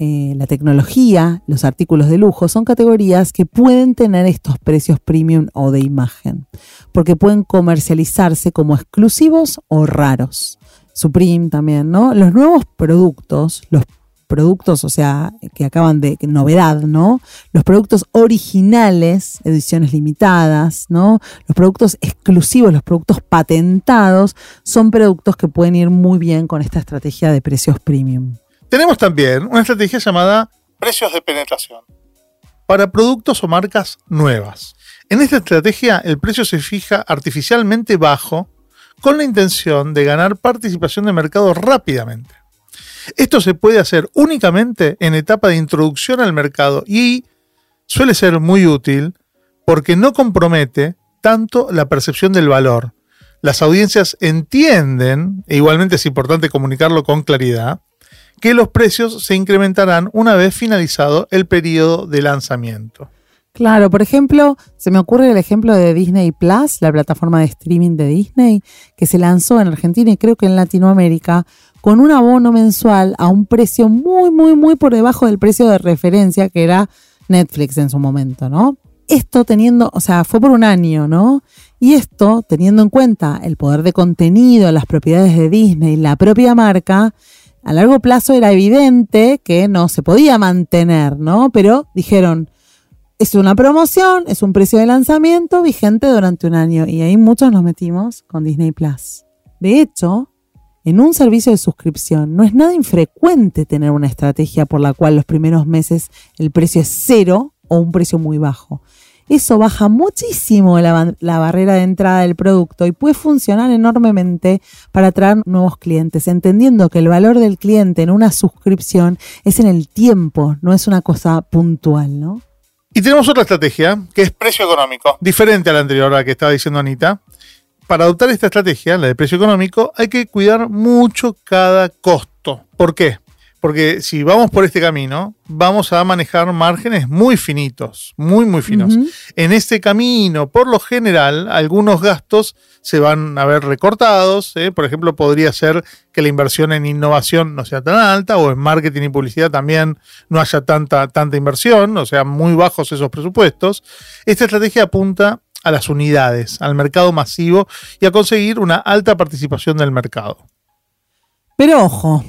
eh, la tecnología, los artículos de lujo, son categorías que pueden tener estos precios premium o de imagen, porque pueden comercializarse como exclusivos o raros. Supreme también, ¿no? Los nuevos productos, los productos, o sea, que acaban de novedad, ¿no? Los productos originales, ediciones limitadas, ¿no? Los productos exclusivos, los productos patentados, son productos que pueden ir muy bien con esta estrategia de precios premium. Tenemos también una estrategia llamada precios de penetración para productos o marcas nuevas. En esta estrategia el precio se fija artificialmente bajo con la intención de ganar participación de mercado rápidamente. Esto se puede hacer únicamente en etapa de introducción al mercado y suele ser muy útil porque no compromete tanto la percepción del valor. Las audiencias entienden, e igualmente es importante comunicarlo con claridad, que los precios se incrementarán una vez finalizado el periodo de lanzamiento. Claro, por ejemplo, se me ocurre el ejemplo de Disney Plus, la plataforma de streaming de Disney, que se lanzó en Argentina y creo que en Latinoamérica con un abono mensual a un precio muy, muy, muy por debajo del precio de referencia que era Netflix en su momento, ¿no? Esto teniendo, o sea, fue por un año, ¿no? Y esto, teniendo en cuenta el poder de contenido, las propiedades de Disney, la propia marca, a largo plazo era evidente que no se podía mantener, ¿no? Pero dijeron, es una promoción, es un precio de lanzamiento vigente durante un año y ahí muchos nos metimos con Disney Plus. De hecho, en un servicio de suscripción no es nada infrecuente tener una estrategia por la cual los primeros meses el precio es cero o un precio muy bajo. Eso baja muchísimo la, la, barrera de entrada del producto y puede funcionar enormemente para atraer nuevos clientes, entendiendo que el valor del cliente en una suscripción es en el tiempo, no es una cosa puntual, ¿no? Y tenemos otra estrategia, que es precio económico, diferente a la anterior, a la que estaba diciendo Anita. Para adoptar esta estrategia, la de precio económico, hay que cuidar mucho cada costo. ¿Por qué? Porque si vamos por este camino, vamos a manejar márgenes muy finitos, muy, muy finos. En este camino, por lo general, algunos gastos se van a ver recortados. ¿eh? Por ejemplo, podría ser que la inversión en innovación no sea tan alta o en marketing y publicidad también no haya tanta, tanta inversión, o sea, muy bajos esos presupuestos. Esta estrategia apunta a las unidades, al mercado masivo y a conseguir una alta participación del mercado. Pero ojo,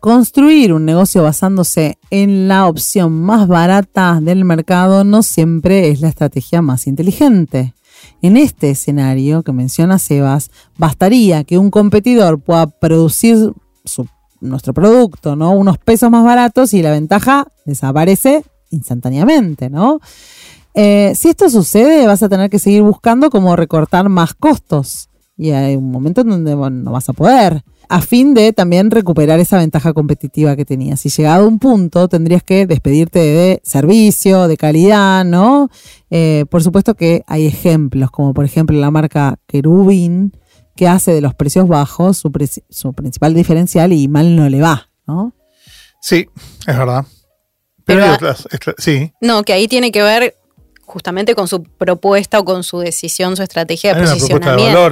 Construir un negocio basándose en la opción más barata del mercado no siempre es la estrategia más inteligente. En este escenario que menciona Sebas, bastaría que un competidor pueda producir nuestro producto, ¿no? Unos pesos más baratos y la ventaja desaparece instantáneamente, ¿no? Eh, si esto sucede, vas a tener que seguir buscando cómo recortar más costos. Y hay un momento en donde no vas a poder a fin de también recuperar esa ventaja competitiva que tenías. Si llegado a un punto, tendrías que despedirte de servicio, de calidad, ¿no? Eh, por supuesto que hay ejemplos, como por ejemplo la marca Kerubin, que hace de los precios bajos su, su principal diferencial y mal no le va, ¿no? Sí, es verdad. Pero, sí. No, que ahí tiene que ver justamente con su propuesta o con su decisión, su estrategia de posicionamiento.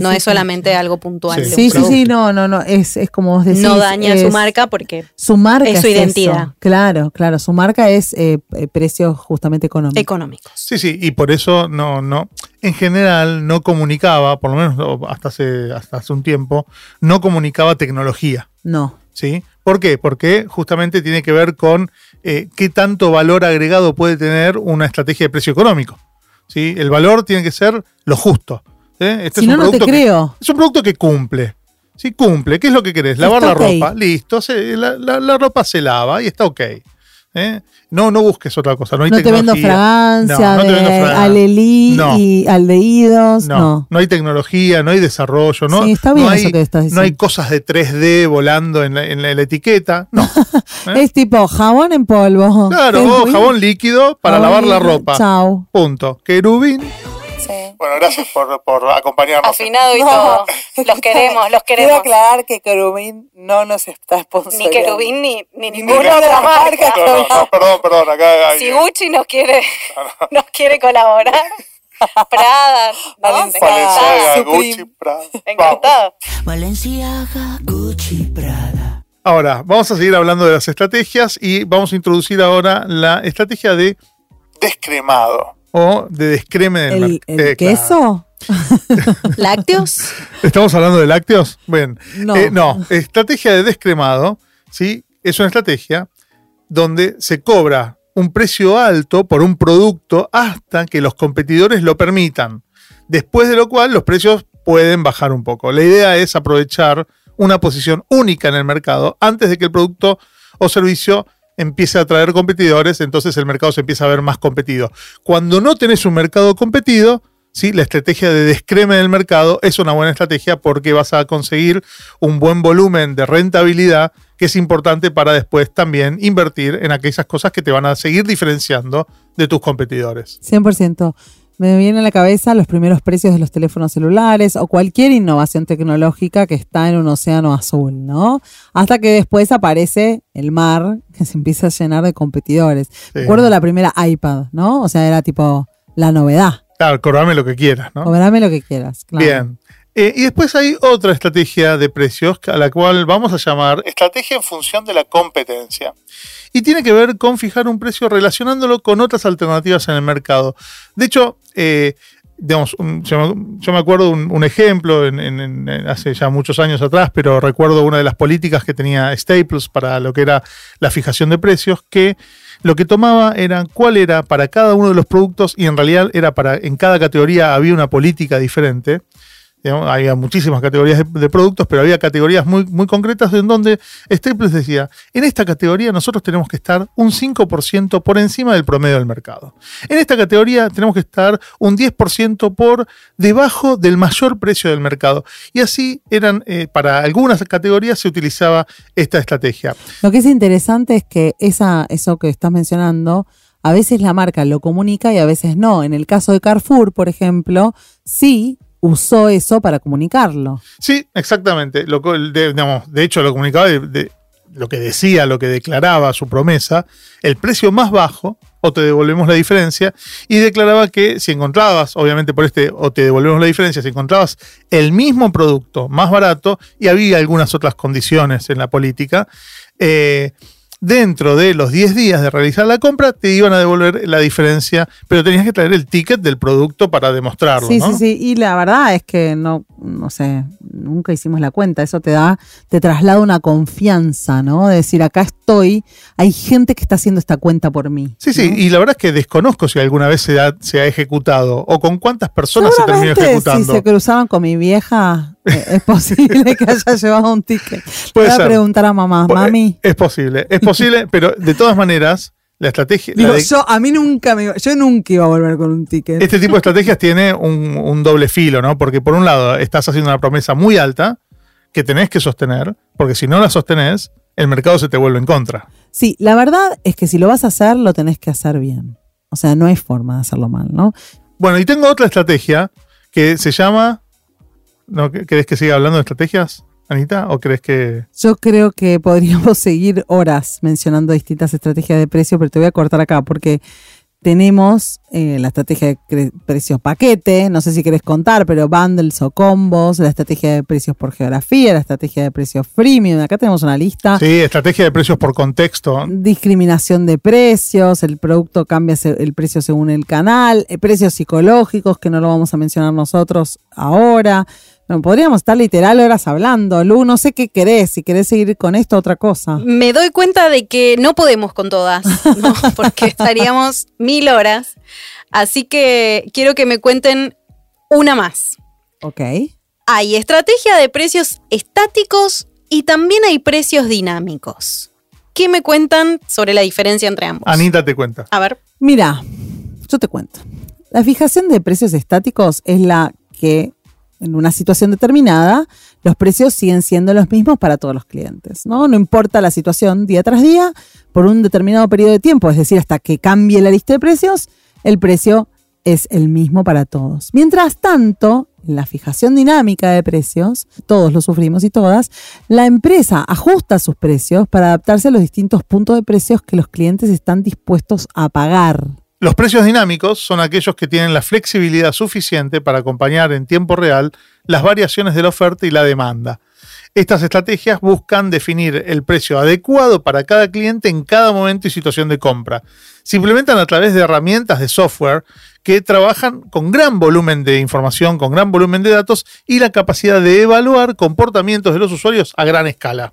no es solamente algo puntual. Sí, sí, sí, no, no, no, es, como vos decís. No daña su marca porque su marca es su identidad. Claro, claro, su marca es eh, eh, precios justamente económicos. Económicos. Sí, sí, y por eso no, no, en general no comunicaba, por lo menos hasta hace, hasta hace un tiempo, no comunicaba tecnología. No. ¿Sí? ¿Por qué? Porque justamente tiene que ver con eh, qué tanto valor agregado puede tener una estrategia de precio económico. ¿sí? El valor tiene que ser lo justo. ¿eh? Este es un no, te creo. es un producto que cumple. Sí, cumple. ¿Qué es lo que querés? Lavar la ropa. Listo. la, ropa se lava y está ok. ¿Eh? No, no busques otra cosa. No, hay te vendo fragancia, no, alelí y aldehídos. No, no, hay tecnología, no hay desarrollo. No, está bien hay, eso que estás diciendo. No hay cosas de 3D volando en la, etiqueta. No. [laughs] ¿eh? es tipo jabón en polvo. Claro, [laughs] jabón líquido para lavar la ropa. Chao. Punto. Querubín bueno, gracias por, por acompañarnos. Afinado y todo. Los queremos, los [laughs] queremos. Quiero aclarar que Querubín no nos está sponsorando. Ni Querubín ni, ni, ninguna otra marca. No, perdón, perdón. Acá, si Gucci nos quiere, [laughs] nos quiere colaborar. [laughs] Prada, Valenciaga, Gucci, Prada. Encantado. Valenciaga, Gucci, Prada. Ahora, vamos a seguir hablando de las estrategias y vamos a introducir ahora la estrategia de descremado o de descreme del ¿El, el queso? [laughs] ¿Lácteos? ¿Estamos hablando de lácteos? Bueno, no. Eh, no. Estrategia de descremado, ¿sí? Es una estrategia donde se cobra un precio alto por un producto hasta que los competidores lo permitan. Después de lo cual los precios pueden bajar un poco. La idea es aprovechar una posición única en el mercado antes de que el producto o servicio empiece a traer competidores, entonces el mercado se empieza a ver más competido. Cuando no tenés un mercado competido, ¿sí? la estrategia de descreme del mercado es una buena estrategia porque vas a conseguir un buen volumen de rentabilidad que es importante para después también invertir en aquellas cosas que te van a seguir diferenciando de tus competidores. 100%. Me viene a la cabeza los primeros precios de los teléfonos celulares o cualquier innovación tecnológica que está en un océano azul, ¿no? Hasta que después aparece el mar que se empieza a llenar de competidores. Recuerdo la primera iPad, ¿no? O sea, era tipo la novedad. Claro, cobrame lo que quieras, ¿no? Cobrame lo que quieras, claro. Bien. Eh, y después hay otra estrategia de precios a la cual vamos a llamar estrategia en función de la competencia. Y tiene que ver con fijar un precio relacionándolo con otras alternativas en el mercado. De hecho, eh, digamos, yo, me- acuerdo un, un ejemplo hace ya muchos años atrás, pero recuerdo una de las políticas que tenía Staples para lo que era la fijación de precios, que lo que tomaba era cuál era para cada uno de los productos y en realidad era para en cada categoría había una política diferente. Había muchísimas categorías de, de productos, pero había categorías muy, muy concretas en donde Staples decía, en esta categoría nosotros tenemos que estar un 5% por encima del promedio del mercado. En esta categoría tenemos que estar un 10% por debajo del mayor precio del mercado. Y así eran, eh, para algunas categorías se utilizaba esta estrategia. Lo que es interesante es que esa, eso que estás mencionando, a veces la marca lo comunica y a veces no. En el caso de Carrefour, por ejemplo, sí usó eso para comunicarlo. Sí, exactamente. De, hecho, lo comunicaba de lo que decía, lo que declaraba su promesa, el precio más bajo, o te devolvemos la diferencia, y declaraba que si encontrabas, obviamente por este, o te devolvemos la diferencia, si encontrabas el mismo producto más barato, y había algunas otras condiciones en la política, eh, dentro de los 10 días de realizar la compra, te iban a devolver la diferencia, pero tenías que traer el ticket del producto para demostrarlo. Sí, ¿no? sí, sí. Y la verdad es que no, no sé, nunca hicimos la cuenta. Eso te da, te traslada una confianza, ¿no? De decir, acá estoy, hay gente que está haciendo esta cuenta por mí. Sí, sí, y la verdad es que desconozco si alguna vez se ha, se ha ejecutado o con cuántas personas se terminó ejecutando. Si se cruzaban con mi vieja, [laughs] es posible que haya llevado un ticket. Voy a ser. preguntar a mamá, mami. Es posible, es posible, [laughs] pero de todas maneras, la estrategia. la Digo, de- yo, a mí nunca me iba- yo nunca iba a volver con un ticket. este tipo de estrategias tiene un, un doble filo, ¿no? Porque por un lado estás haciendo una promesa muy alta que tenés que sostener, porque si no la sostenés, el mercado se te vuelve en contra. Sí, la verdad es que si lo vas a hacer, lo tenés que hacer bien. O sea, no hay forma de hacerlo mal, ¿no? Bueno, y tengo otra estrategia que se llama. ¿No? ¿Querés que siga hablando de estrategias, Anita? ¿O crees que.? Yo creo que podríamos [laughs] seguir horas mencionando distintas estrategias de precio, pero te voy a cortar acá porque tenemos eh, la estrategia de precios paquete, no sé si querés contar, pero bundles o combos, la estrategia de precios por geografía, la estrategia de precios freemium, acá tenemos una lista. Sí, estrategia de precios por contexto. discriminación de precios, el producto cambia el precio según el canal, eh, precios psicológicos, que no lo vamos a mencionar nosotros ahora. No, podríamos estar literal horas hablando. Lu, no sé qué querés, si querés seguir con esto, otra cosa. Me doy cuenta de que no podemos con todas, ¿no? [laughs] porque estaríamos mil horas. Así que quiero que me cuenten una más. Ok. Hay estrategia de precios estáticos y también hay precios dinámicos. ¿Qué me cuentan sobre la diferencia entre ambos? Anita te cuenta. A ver. Mira, yo te cuento. La fijación de precios estáticos es la que en una situación determinada los precios siguen siendo los mismos para todos los clientes, ¿no? No importa la situación día tras día, por un determinado periodo de tiempo, es decir, hasta que cambie la lista de precios, el precio es el mismo para todos. Mientras tanto, en la fijación dinámica de precios, todos lo sufrimos y todas, la empresa ajusta sus precios para adaptarse a los distintos puntos de precios que los clientes están dispuestos a pagar. Los precios dinámicos son aquellos que tienen la flexibilidad suficiente para acompañar en tiempo real las variaciones de la oferta y la demanda. Estas estrategias buscan definir el precio adecuado para cada cliente en cada momento y situación de compra. Se implementan a través de herramientas de software que trabajan con gran volumen de información, con gran volumen de datos y la capacidad de evaluar comportamientos de los usuarios a gran escala.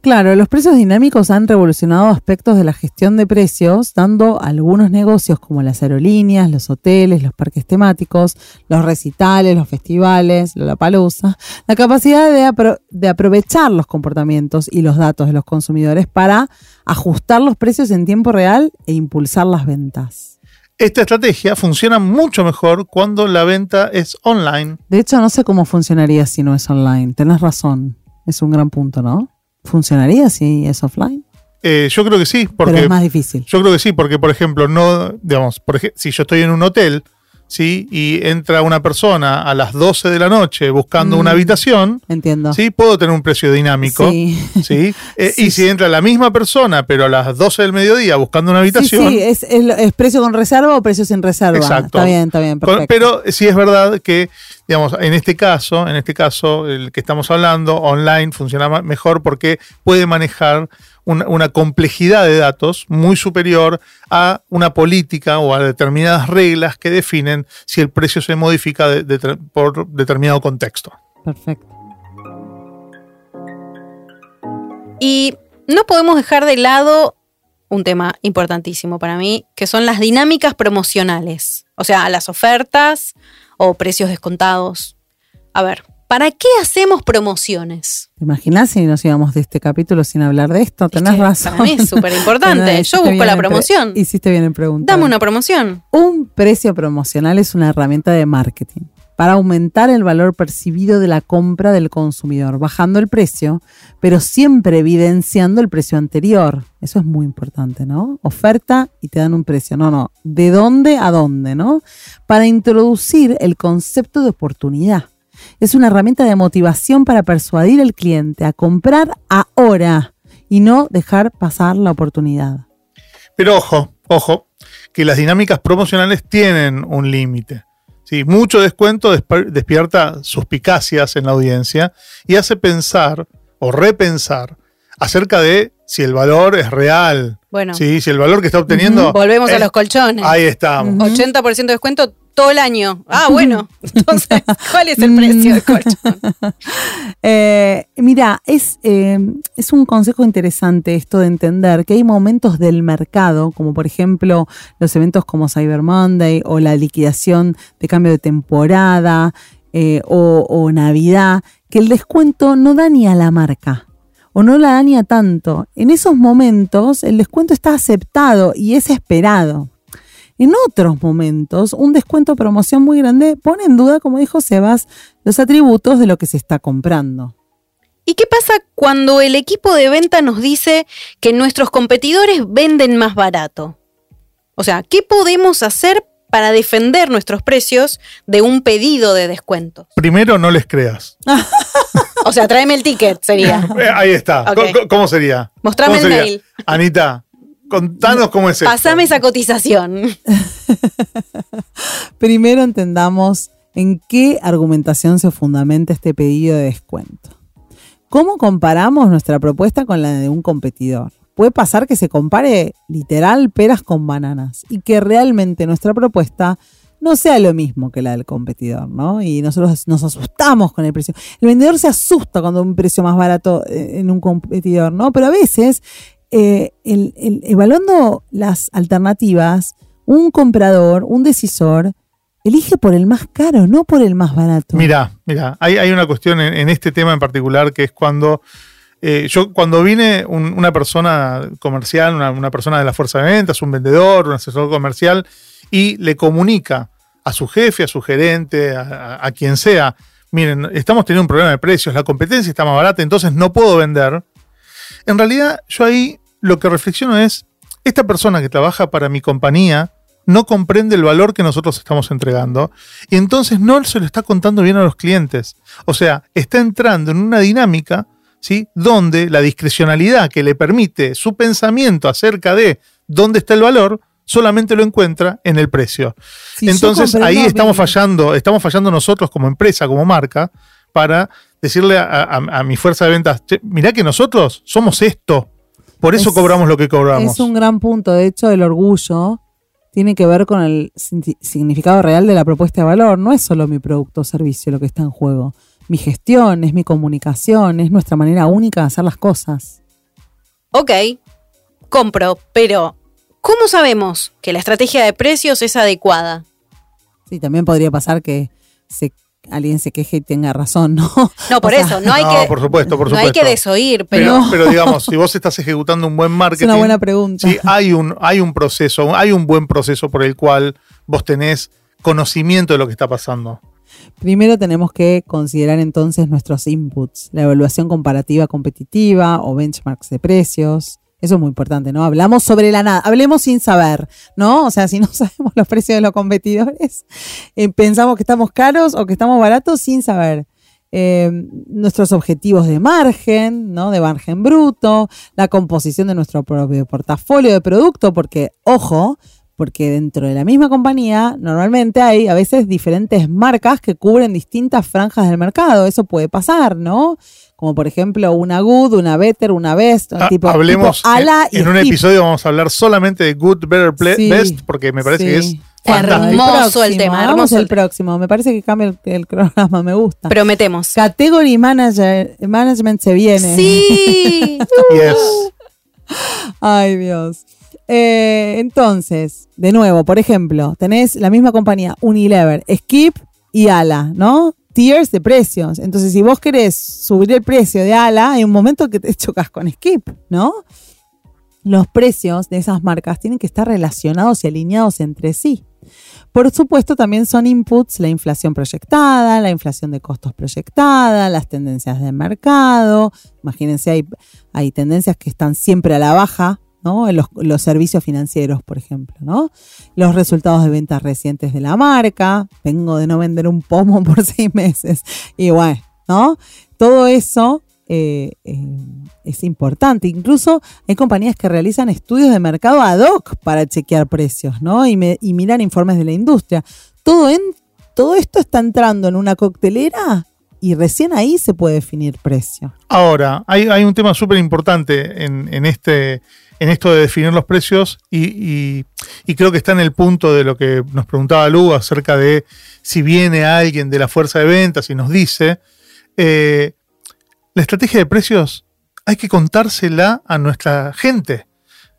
Claro, los precios dinámicos han revolucionado aspectos de la gestión de precios, dando a algunos negocios como las aerolíneas, los hoteles, los parques temáticos, los recitales, los festivales, la palusa, la capacidad de, apro- de aprovechar los comportamientos y los datos de los consumidores para ajustar los precios en tiempo real e impulsar las ventas. Esta estrategia funciona mucho mejor cuando la venta es online De hecho, no sé cómo funcionaría si no es online. Tenés razón, es un gran punto, ¿no? ¿Funcionaría si es offline? Eh, yo creo que sí, Pero porque es más difícil. yo creo que sí, porque por ejemplo, no, digamos, por ej- si yo estoy en un hotel ¿sí? y entra una persona a las 12 de la noche buscando Mm. una habitación, Entiendo. ¿sí? puedo tener un precio dinámico. Sí. ¿sí? [laughs] Eh, Sí, y si entra la misma persona, pero a las 12 del mediodía buscando una habitación, sí, es, es, es precio con reserva o precio sin reserva. Exacto. Está bien, está bien, perfecto. Pero sí es verdad que, digamos, en este caso, en este caso, el que estamos hablando, online funciona mejor porque puede manejar una, una complejidad de datos muy superior a una política o a determinadas reglas que definen si el precio se modifica por determinado contexto. Perfecto. Y no podemos dejar de lado un tema importantísimo para mí, que son las dinámicas promocionales. O sea, las ofertas o precios descontados. A ver, ¿para qué hacemos promociones? ¿Te imaginas si nos íbamos de este capítulo sin hablar de esto? Tenés que razón. para mí es súper importante. Yo busco la promoción. Hiciste bien en preguntar. Dame una promoción. Un precio promocional es una herramienta de marketing para aumentar el valor percibido de la compra del consumidor, bajando el precio, pero siempre evidenciando el precio anterior. Eso es muy importante, ¿no? Oferta y te dan un precio. No, no. ¿De dónde a dónde, no? Para introducir el concepto de oportunidad. Es una herramienta de motivación para persuadir al cliente a comprar ahora y no dejar pasar la oportunidad. Pero ojo, ojo, que las dinámicas promocionales tienen un límite. ¿sí? Mucho descuento desp- despierta suspicacias en la audiencia y hace pensar o repensar acerca de si el valor es real. Bueno, ¿sí? Si el valor que está obteniendo. volvemos a los colchones. Ahí estamos. Ujú. 80% de descuento todo el año. Ah, bueno. [laughs] Entonces, ¿cuál es el precio del colchón? [laughs] Eh, mira, es, eh, es un consejo interesante esto de entender que hay momentos del mercado, como por ejemplo los eventos como Cyber Monday o la liquidación de cambio de temporada eh, o, o Navidad, que el descuento no daña a la marca o no la daña tanto. En esos momentos el descuento está aceptado y es esperado. En otros momentos, un descuento o promoción muy grande pone en duda, como dijo Sebas, los atributos de lo que se está comprando. ¿Y qué pasa cuando el equipo de venta nos dice que nuestros competidores venden más barato? O sea, ¿qué podemos hacer para defender nuestros precios de un pedido de descuento? Primero, no les creas. [laughs] O sea, tráeme el ticket, sería. [laughs] Eh, ahí está. ¿Cómo sería? Mostrame ¿Cómo el sería? mail. Anita, contanos cómo es esto. Pasame esa cotización. [laughs] Primero entendamos en qué argumentación se fundamenta este pedido de descuento. ¿Cómo comparamos nuestra propuesta con la de un competidor? Puede pasar que se compare literal peras con bananas y que realmente nuestra propuesta no sea lo mismo que la del competidor, ¿no? Y nosotros nos asustamos con el precio. El vendedor se asusta cuando un precio más barato eh, en un competidor, ¿no? Pero a veces, eh, evaluando las alternativas, un comprador, un decisor, elige por el más caro, no por el más barato. Mira, mira, hay, hay una cuestión en, este tema en particular que es cuando eh, yo cuando vine un- una persona comercial, una, una persona de la fuerza de ventas, un vendedor, un asesor comercial, y le comunica a su jefe, a su gerente, a- a quien sea, miren, estamos teniendo un problema de precios, la competencia está más barata, entonces no puedo vender. En realidad, yo ahí lo que reflexiono es, esta persona que trabaja para mi compañía no comprende el valor que nosotros estamos entregando y entonces no se lo está contando bien a los clientes. O sea, está entrando en una dinámica, ¿sí? Donde la discrecionalidad que le permite su pensamiento acerca de dónde está el valor solamente lo encuentra en el precio. Si entonces ahí estamos fallando, estamos fallando nosotros como empresa, como marca, para decirle a, a- a mi fuerza de ventas, "Che, mirá que nosotros somos esto, por eso Es- cobramos lo que cobramos. Es un gran punto. De hecho, el orgullo tiene que ver con el significado real de la propuesta de valor. No es solo mi producto o servicio lo que está en juego. Mi gestión, es mi comunicación, es nuestra manera única de hacer las cosas. Ok, compro, pero ¿cómo sabemos que la estrategia de precios es adecuada? Sí, también podría pasar que se, alguien se queje y tenga razón, ¿no? No, por O sea, eso, no hay no, que, por supuesto, por no supuesto. hay que desoír, pero, pero, pero digamos, si vos estás ejecutando un buen Es marketing, una buena pregunta. sí, hay un, hay un proceso, hay un buen proceso por el cual vos tenés conocimiento de lo que está pasando. Primero tenemos que considerar entonces nuestros inputs, la evaluación comparativa competitiva o benchmarks de precios, Eso es muy importante, ¿no? Hablamos sobre la nada, hablemos sin saber, ¿no? O sea, si no [laughs] sabemos los precios de los competidores, eh, pensamos que estamos caros o que estamos baratos sin saber. Eh, nuestros objetivos de margen, ¿no? De margen bruto, la composición de nuestro propio portafolio de producto, porque, ojo, porque dentro de la misma compañía normalmente hay a veces diferentes marcas que cubren distintas franjas del mercado. Eso puede pasar, ¿no? Como por ejemplo una Good, una Better, una Best, Ah, tipo, hablemos tipo Ala y en, en un episodio vamos a hablar solamente de Good, Better, Sí, Best, porque me parece que es fantástico. Hermoso el próximo, tema, Vamos hermoso el próximo. Me parece que cambia el, el programa, me gusta. Prometemos. Category manager, Management se viene. Sí. [laughs] Yes. Ay, Dios. Eh, entonces, de nuevo, por ejemplo, tenés la misma compañía, Unilever, Skip y Ala, ¿no? Tiers de precios. Entonces, si vos querés subir el precio de Ala, hay un momento que te [laughs] chocas con Skip, ¿no? Los precios de esas marcas tienen que estar relacionados y alineados entre sí. Por supuesto, también son inputs la inflación proyectada, la inflación de costos proyectada, las tendencias de mercado. Imagínense, hay, hay tendencias que están siempre a la baja, ¿no? Los, servicios financieros, por ejemplo, ¿no? Los resultados de ventas recientes de la marca. Vengo de no vender un pomo [laughs] por seis meses. Y bueno, ¿no? Todo eso eh, eh, es importante. Incluso hay compañías que realizan estudios de mercado ad hoc para chequear precios, ¿no? Y, me- y miran informes de la industria. Todo, esto está entrando en una coctelera y recién ahí se puede definir precio. Ahora, hay, un tema súper importante en este, en esto de definir los precios y, creo que está en el punto de lo que nos preguntaba Lu acerca de si viene alguien de la fuerza de ventas y nos dice, eh, la estrategia de precios hay que contársela a nuestra gente.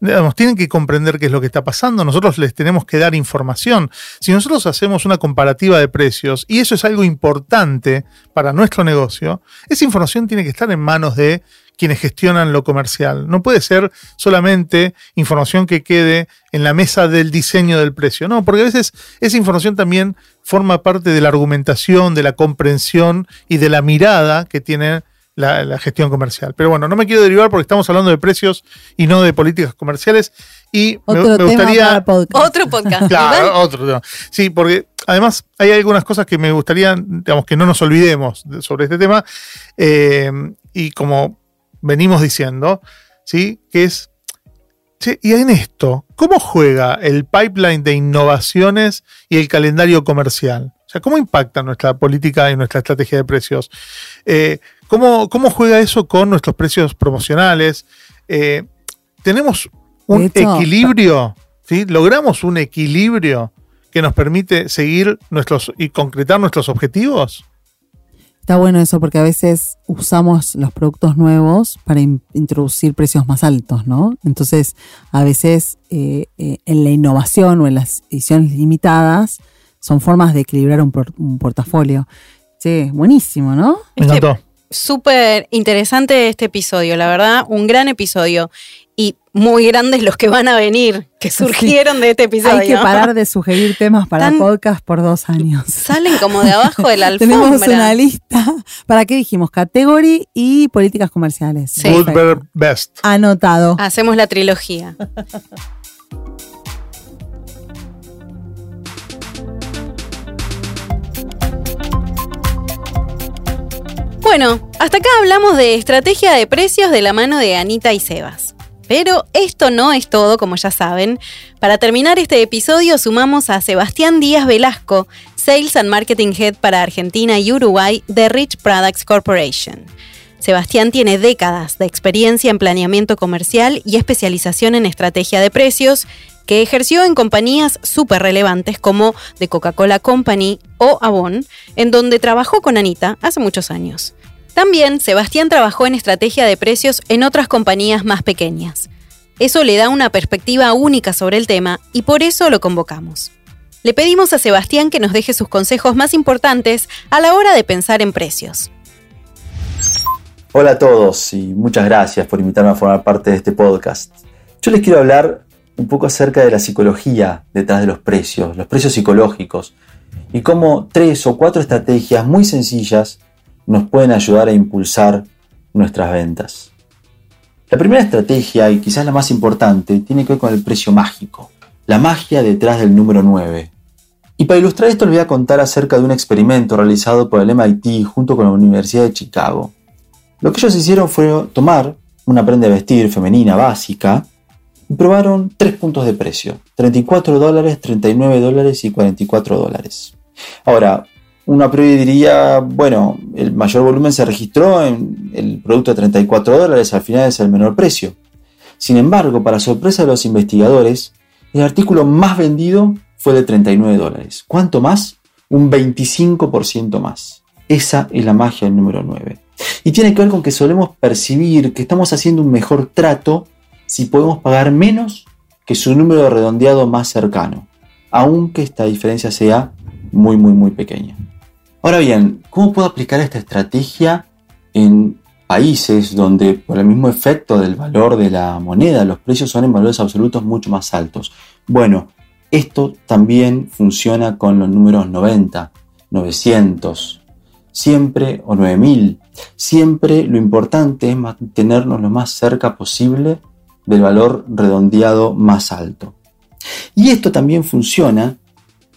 Digamos, tienen que comprender qué es lo que está pasando, nosotros les tenemos que dar información. Si nosotros hacemos una comparativa de precios, y eso es algo importante para nuestro negocio, esa información tiene que estar en manos de quienes gestionan lo comercial. No puede ser solamente información que quede en la mesa del diseño del precio, no, porque a veces esa información también forma parte de la argumentación, de la comprensión y de la mirada que tiene la, la gestión comercial. Pero bueno, no me quiero derivar porque estamos hablando de precios y no de políticas comerciales. Y me- Otro me, tema gustaría. para podcast. Otro podcast. Claro, otro tema. Sí, porque además hay algunas cosas que me gustaría, digamos, que no nos olvidemos de- sobre este tema. eh, y como venimos diciendo, ¿sí? Que es. y en esto, ¿cómo juega el pipeline de innovaciones y el calendario comercial? O sea, ¿cómo impacta nuestra política y nuestra estrategia de precios? Eh, ¿cómo, ¿Cómo juega eso con nuestros precios promocionales? Eh, ¿Tenemos un hecho, equilibrio? ¿sí? ¿Logramos un equilibrio que nos permite seguir nuestros y concretar nuestros objetivos? Está bueno eso porque a veces usamos los productos nuevos para in- introducir precios más altos, ¿no? Entonces, a veces eh, eh, en la innovación o en las ediciones limitadas son formas de equilibrar un, por- un portafolio. Sí, buenísimo, ¿no? Me Este- encantó. Súper interesante este episodio, la verdad, un gran episodio. Y muy grandes los que van a venir, que surgieron de este episodio. Hay que parar de sugerir temas para Tan- podcast por dos años. Salen como de abajo de la [laughs] alfombra. Tenemos una lista. ¿Para qué dijimos? Category y políticas comerciales. Sí. Good, Perfecto. better, best. Anotado. Hacemos la trilogía. [laughs] Bueno, hasta acá hablamos de estrategia de precios de la mano de Anita y Sebas. Pero esto no es todo, como ya saben. Para terminar este episodio sumamos a Sebastián Díaz Velasco, Sales and Marketing Head para Argentina y Uruguay de Rich Products Corporation. Sebastián tiene décadas de experiencia en planeamiento comercial y especialización en estrategia de precios que ejerció en compañías súper relevantes como The Coca-Cola Company o Avon, en donde trabajó con Anita hace muchos años. También Sebastián trabajó en estrategia de precios en otras compañías más pequeñas. Eso le da una perspectiva única sobre el tema y por eso lo convocamos. Le pedimos a Sebastián que nos deje sus consejos más importantes a la hora de pensar en precios. Hola a todos y muchas gracias por invitarme a formar parte de este podcast. Yo les quiero hablar un poco acerca de la psicología detrás de los precios, los precios psicológicos, y cómo tres o cuatro estrategias muy sencillas nos pueden ayudar a impulsar nuestras ventas. La primera estrategia, y quizás la más importante, tiene que ver con el precio mágico, la magia detrás del número 9. Y para ilustrar esto les voy a contar acerca de un experimento realizado por el MIT junto con la Universidad de Chicago. Lo que ellos hicieron fue tomar una prenda de vestir femenina básica y probaron tres puntos de precio, 34 dólares, 39 dólares y 44 dólares. Ahora, uno a diría, bueno, el mayor volumen se registró en el producto de 34 dólares, al final es el menor precio. Sin embargo, para sorpresa de los investigadores, el artículo más vendido fue de 39 dólares. ¿Cuánto más? Un 25% más. Esa es la magia del número 9. Y tiene que ver con que solemos percibir que estamos haciendo un mejor trato si podemos pagar menos que su número redondeado más cercano, aunque esta diferencia sea muy, muy, muy pequeña. Ahora bien, ¿cómo puedo aplicar esta estrategia en países donde por el mismo efecto del valor de la moneda los precios son en valores absolutos mucho más altos? Bueno, esto también funciona con los números 90, 900, siempre o 9000. Siempre lo importante es mantenernos lo más cerca posible del valor redondeado más alto. Y esto también funciona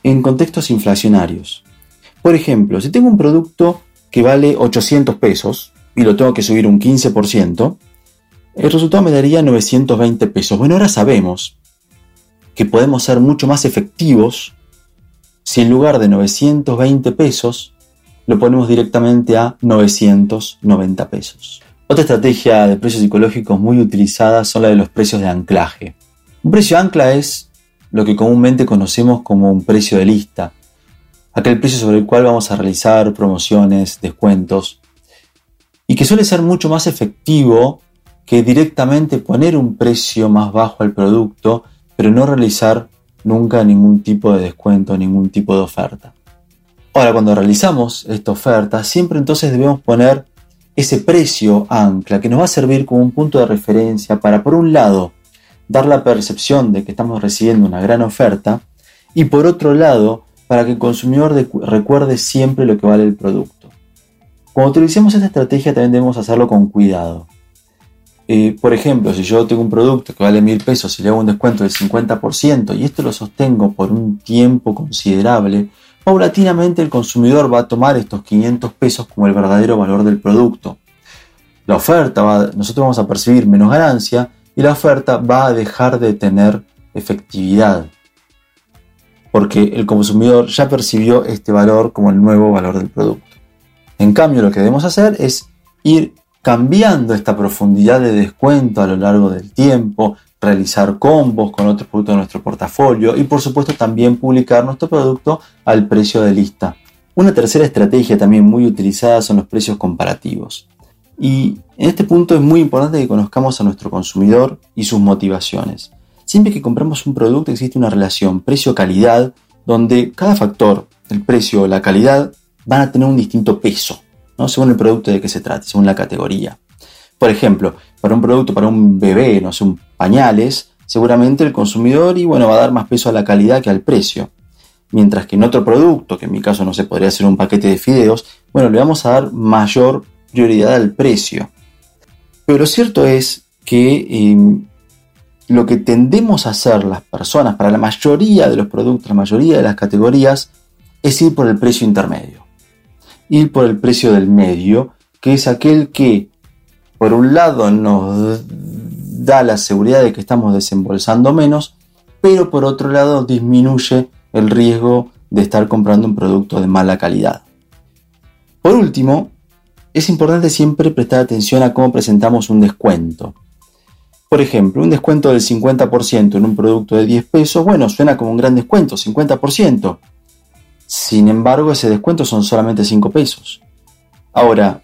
en contextos inflacionarios. Por ejemplo, si tengo un producto que vale 800 pesos y lo tengo que subir un 15%, el resultado me daría 920 pesos. Bueno, ahora sabemos que podemos ser mucho más efectivos si en lugar de 920 pesos lo ponemos directamente a 990 pesos. Otra estrategia de precios psicológicos muy utilizada son la de los precios de anclaje. Un precio ancla es lo que comúnmente conocemos como un precio de lista, aquel precio sobre el cual vamos a realizar promociones, descuentos, y que suele ser mucho más efectivo que directamente poner un precio más bajo al producto, pero no realizar nunca ningún tipo de descuento, ningún tipo de oferta. Ahora, cuando realizamos esta oferta, siempre entonces debemos poner ese precio ancla que nos va a servir como un punto de referencia para, por un lado, dar la percepción de que estamos recibiendo una gran oferta y, por otro lado, para que el consumidor recuerde siempre lo que vale el producto. Cuando utilicemos esta estrategia también debemos hacerlo con cuidado. Eh, por ejemplo, si yo tengo un producto que vale mil pesos y le hago un descuento del 50% y esto lo sostengo por un tiempo considerable, paulatinamente el consumidor va a tomar estos 500 pesos como el verdadero valor del producto. La oferta, va, nosotros vamos a percibir menos ganancia y la oferta va a dejar de tener efectividad porque el consumidor ya percibió este valor como el nuevo valor del producto. En cambio, lo que debemos hacer es ir cambiando esta profundidad de descuento a lo largo del tiempo, realizar combos con otros productos de nuestro portafolio y por supuesto también publicar nuestro producto al precio de lista. Una tercera estrategia también muy utilizada son los precios comparativos. Y en este punto es muy importante que conozcamos a nuestro consumidor y sus motivaciones. Siempre que compramos un producto existe una relación precio-calidad donde cada factor, el precio o la calidad, van a tener un distinto peso, ¿no? según el producto de que se trate, según la categoría. Por ejemplo, para un producto, para un bebé, no sé, un pañales, seguramente el consumidor y bueno, va a dar más peso a la calidad que al precio. Mientras que en otro producto, que en mi caso no se podría ser un paquete de fideos, bueno, le vamos a dar mayor prioridad al precio. Pero lo cierto es que em, lo que tendemos a hacer las personas para la mayoría de los productos, la mayoría de las categorías, es ir por el precio intermedio. Ir por el precio del medio, que es aquel que, por un lado, nos da la seguridad de que estamos desembolsando menos, pero por otro lado disminuye el riesgo de estar comprando un producto de mala calidad. Por último, es importante siempre prestar atención a cómo presentamos un descuento. Por ejemplo, un descuento del 50% en un producto de 10 pesos, bueno, suena como un gran descuento, 50%. Sin embargo, ese descuento son solamente 5 pesos. Ahora,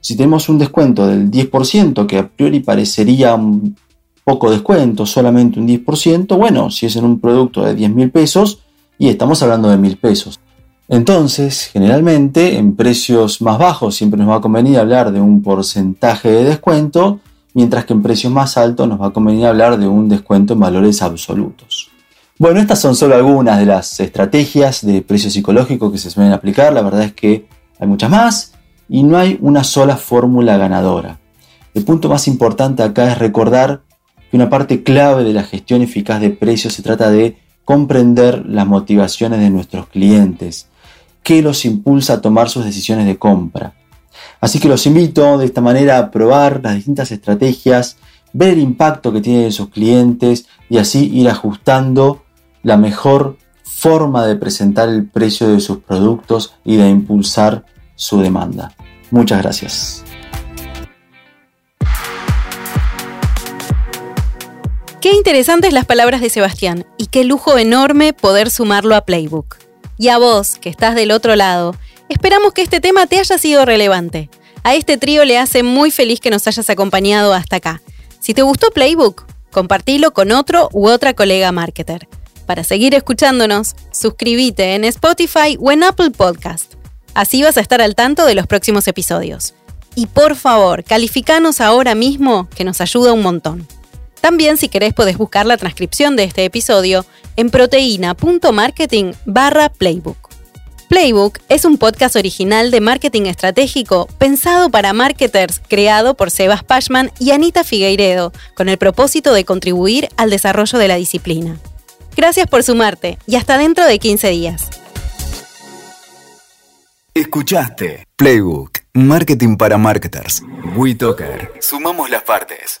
si tenemos un descuento del 10%, que a priori parecería un poco descuento, solamente un 10%, bueno, si es en un producto de 10 mil pesos, y estamos hablando de mil pesos. Entonces, generalmente, en precios más bajos siempre nos va a convenir hablar de un porcentaje de descuento, mientras que en precios más altos nos va a convenir hablar de un descuento en valores absolutos. Bueno, estas son solo algunas de las estrategias de precio psicológico que se suelen aplicar, la verdad es que hay muchas más y no hay una sola fórmula ganadora. El punto más importante acá es recordar que una parte clave de la gestión eficaz de precios se trata de comprender las motivaciones de nuestros clientes, qué los impulsa a tomar sus decisiones de compra. Así que los invito de esta manera a probar las distintas estrategias, ver el impacto que tienen sus clientes y así ir ajustando la mejor forma de presentar el precio de sus productos y de impulsar su demanda. Muchas gracias. Qué interesantes las palabras de Sebastián y qué lujo enorme poder sumarlo a Playbook. Y a vos, que estás del otro lado, esperamos que este tema te haya sido relevante. A este trío le hace muy feliz que nos hayas acompañado hasta acá. Si te gustó Playbook, compartilo con otro u otra colega marketer. Para seguir escuchándonos, suscríbete en Spotify o en Apple Podcast. Así vas a estar al tanto de los próximos episodios. Y por favor, calificanos ahora mismo, que nos ayuda un montón. También si querés podés buscar la transcripción de este episodio en proteína.marketing barra playbook. Playbook es un podcast original de marketing estratégico pensado para marketers creado por Sebas Pashman y Anita Figueiredo con el propósito de contribuir al desarrollo de la disciplina. Gracias por sumarte y hasta dentro de 15 días. Escuchaste Playbook, Marketing para Marketers. WeToker. Sumamos las partes.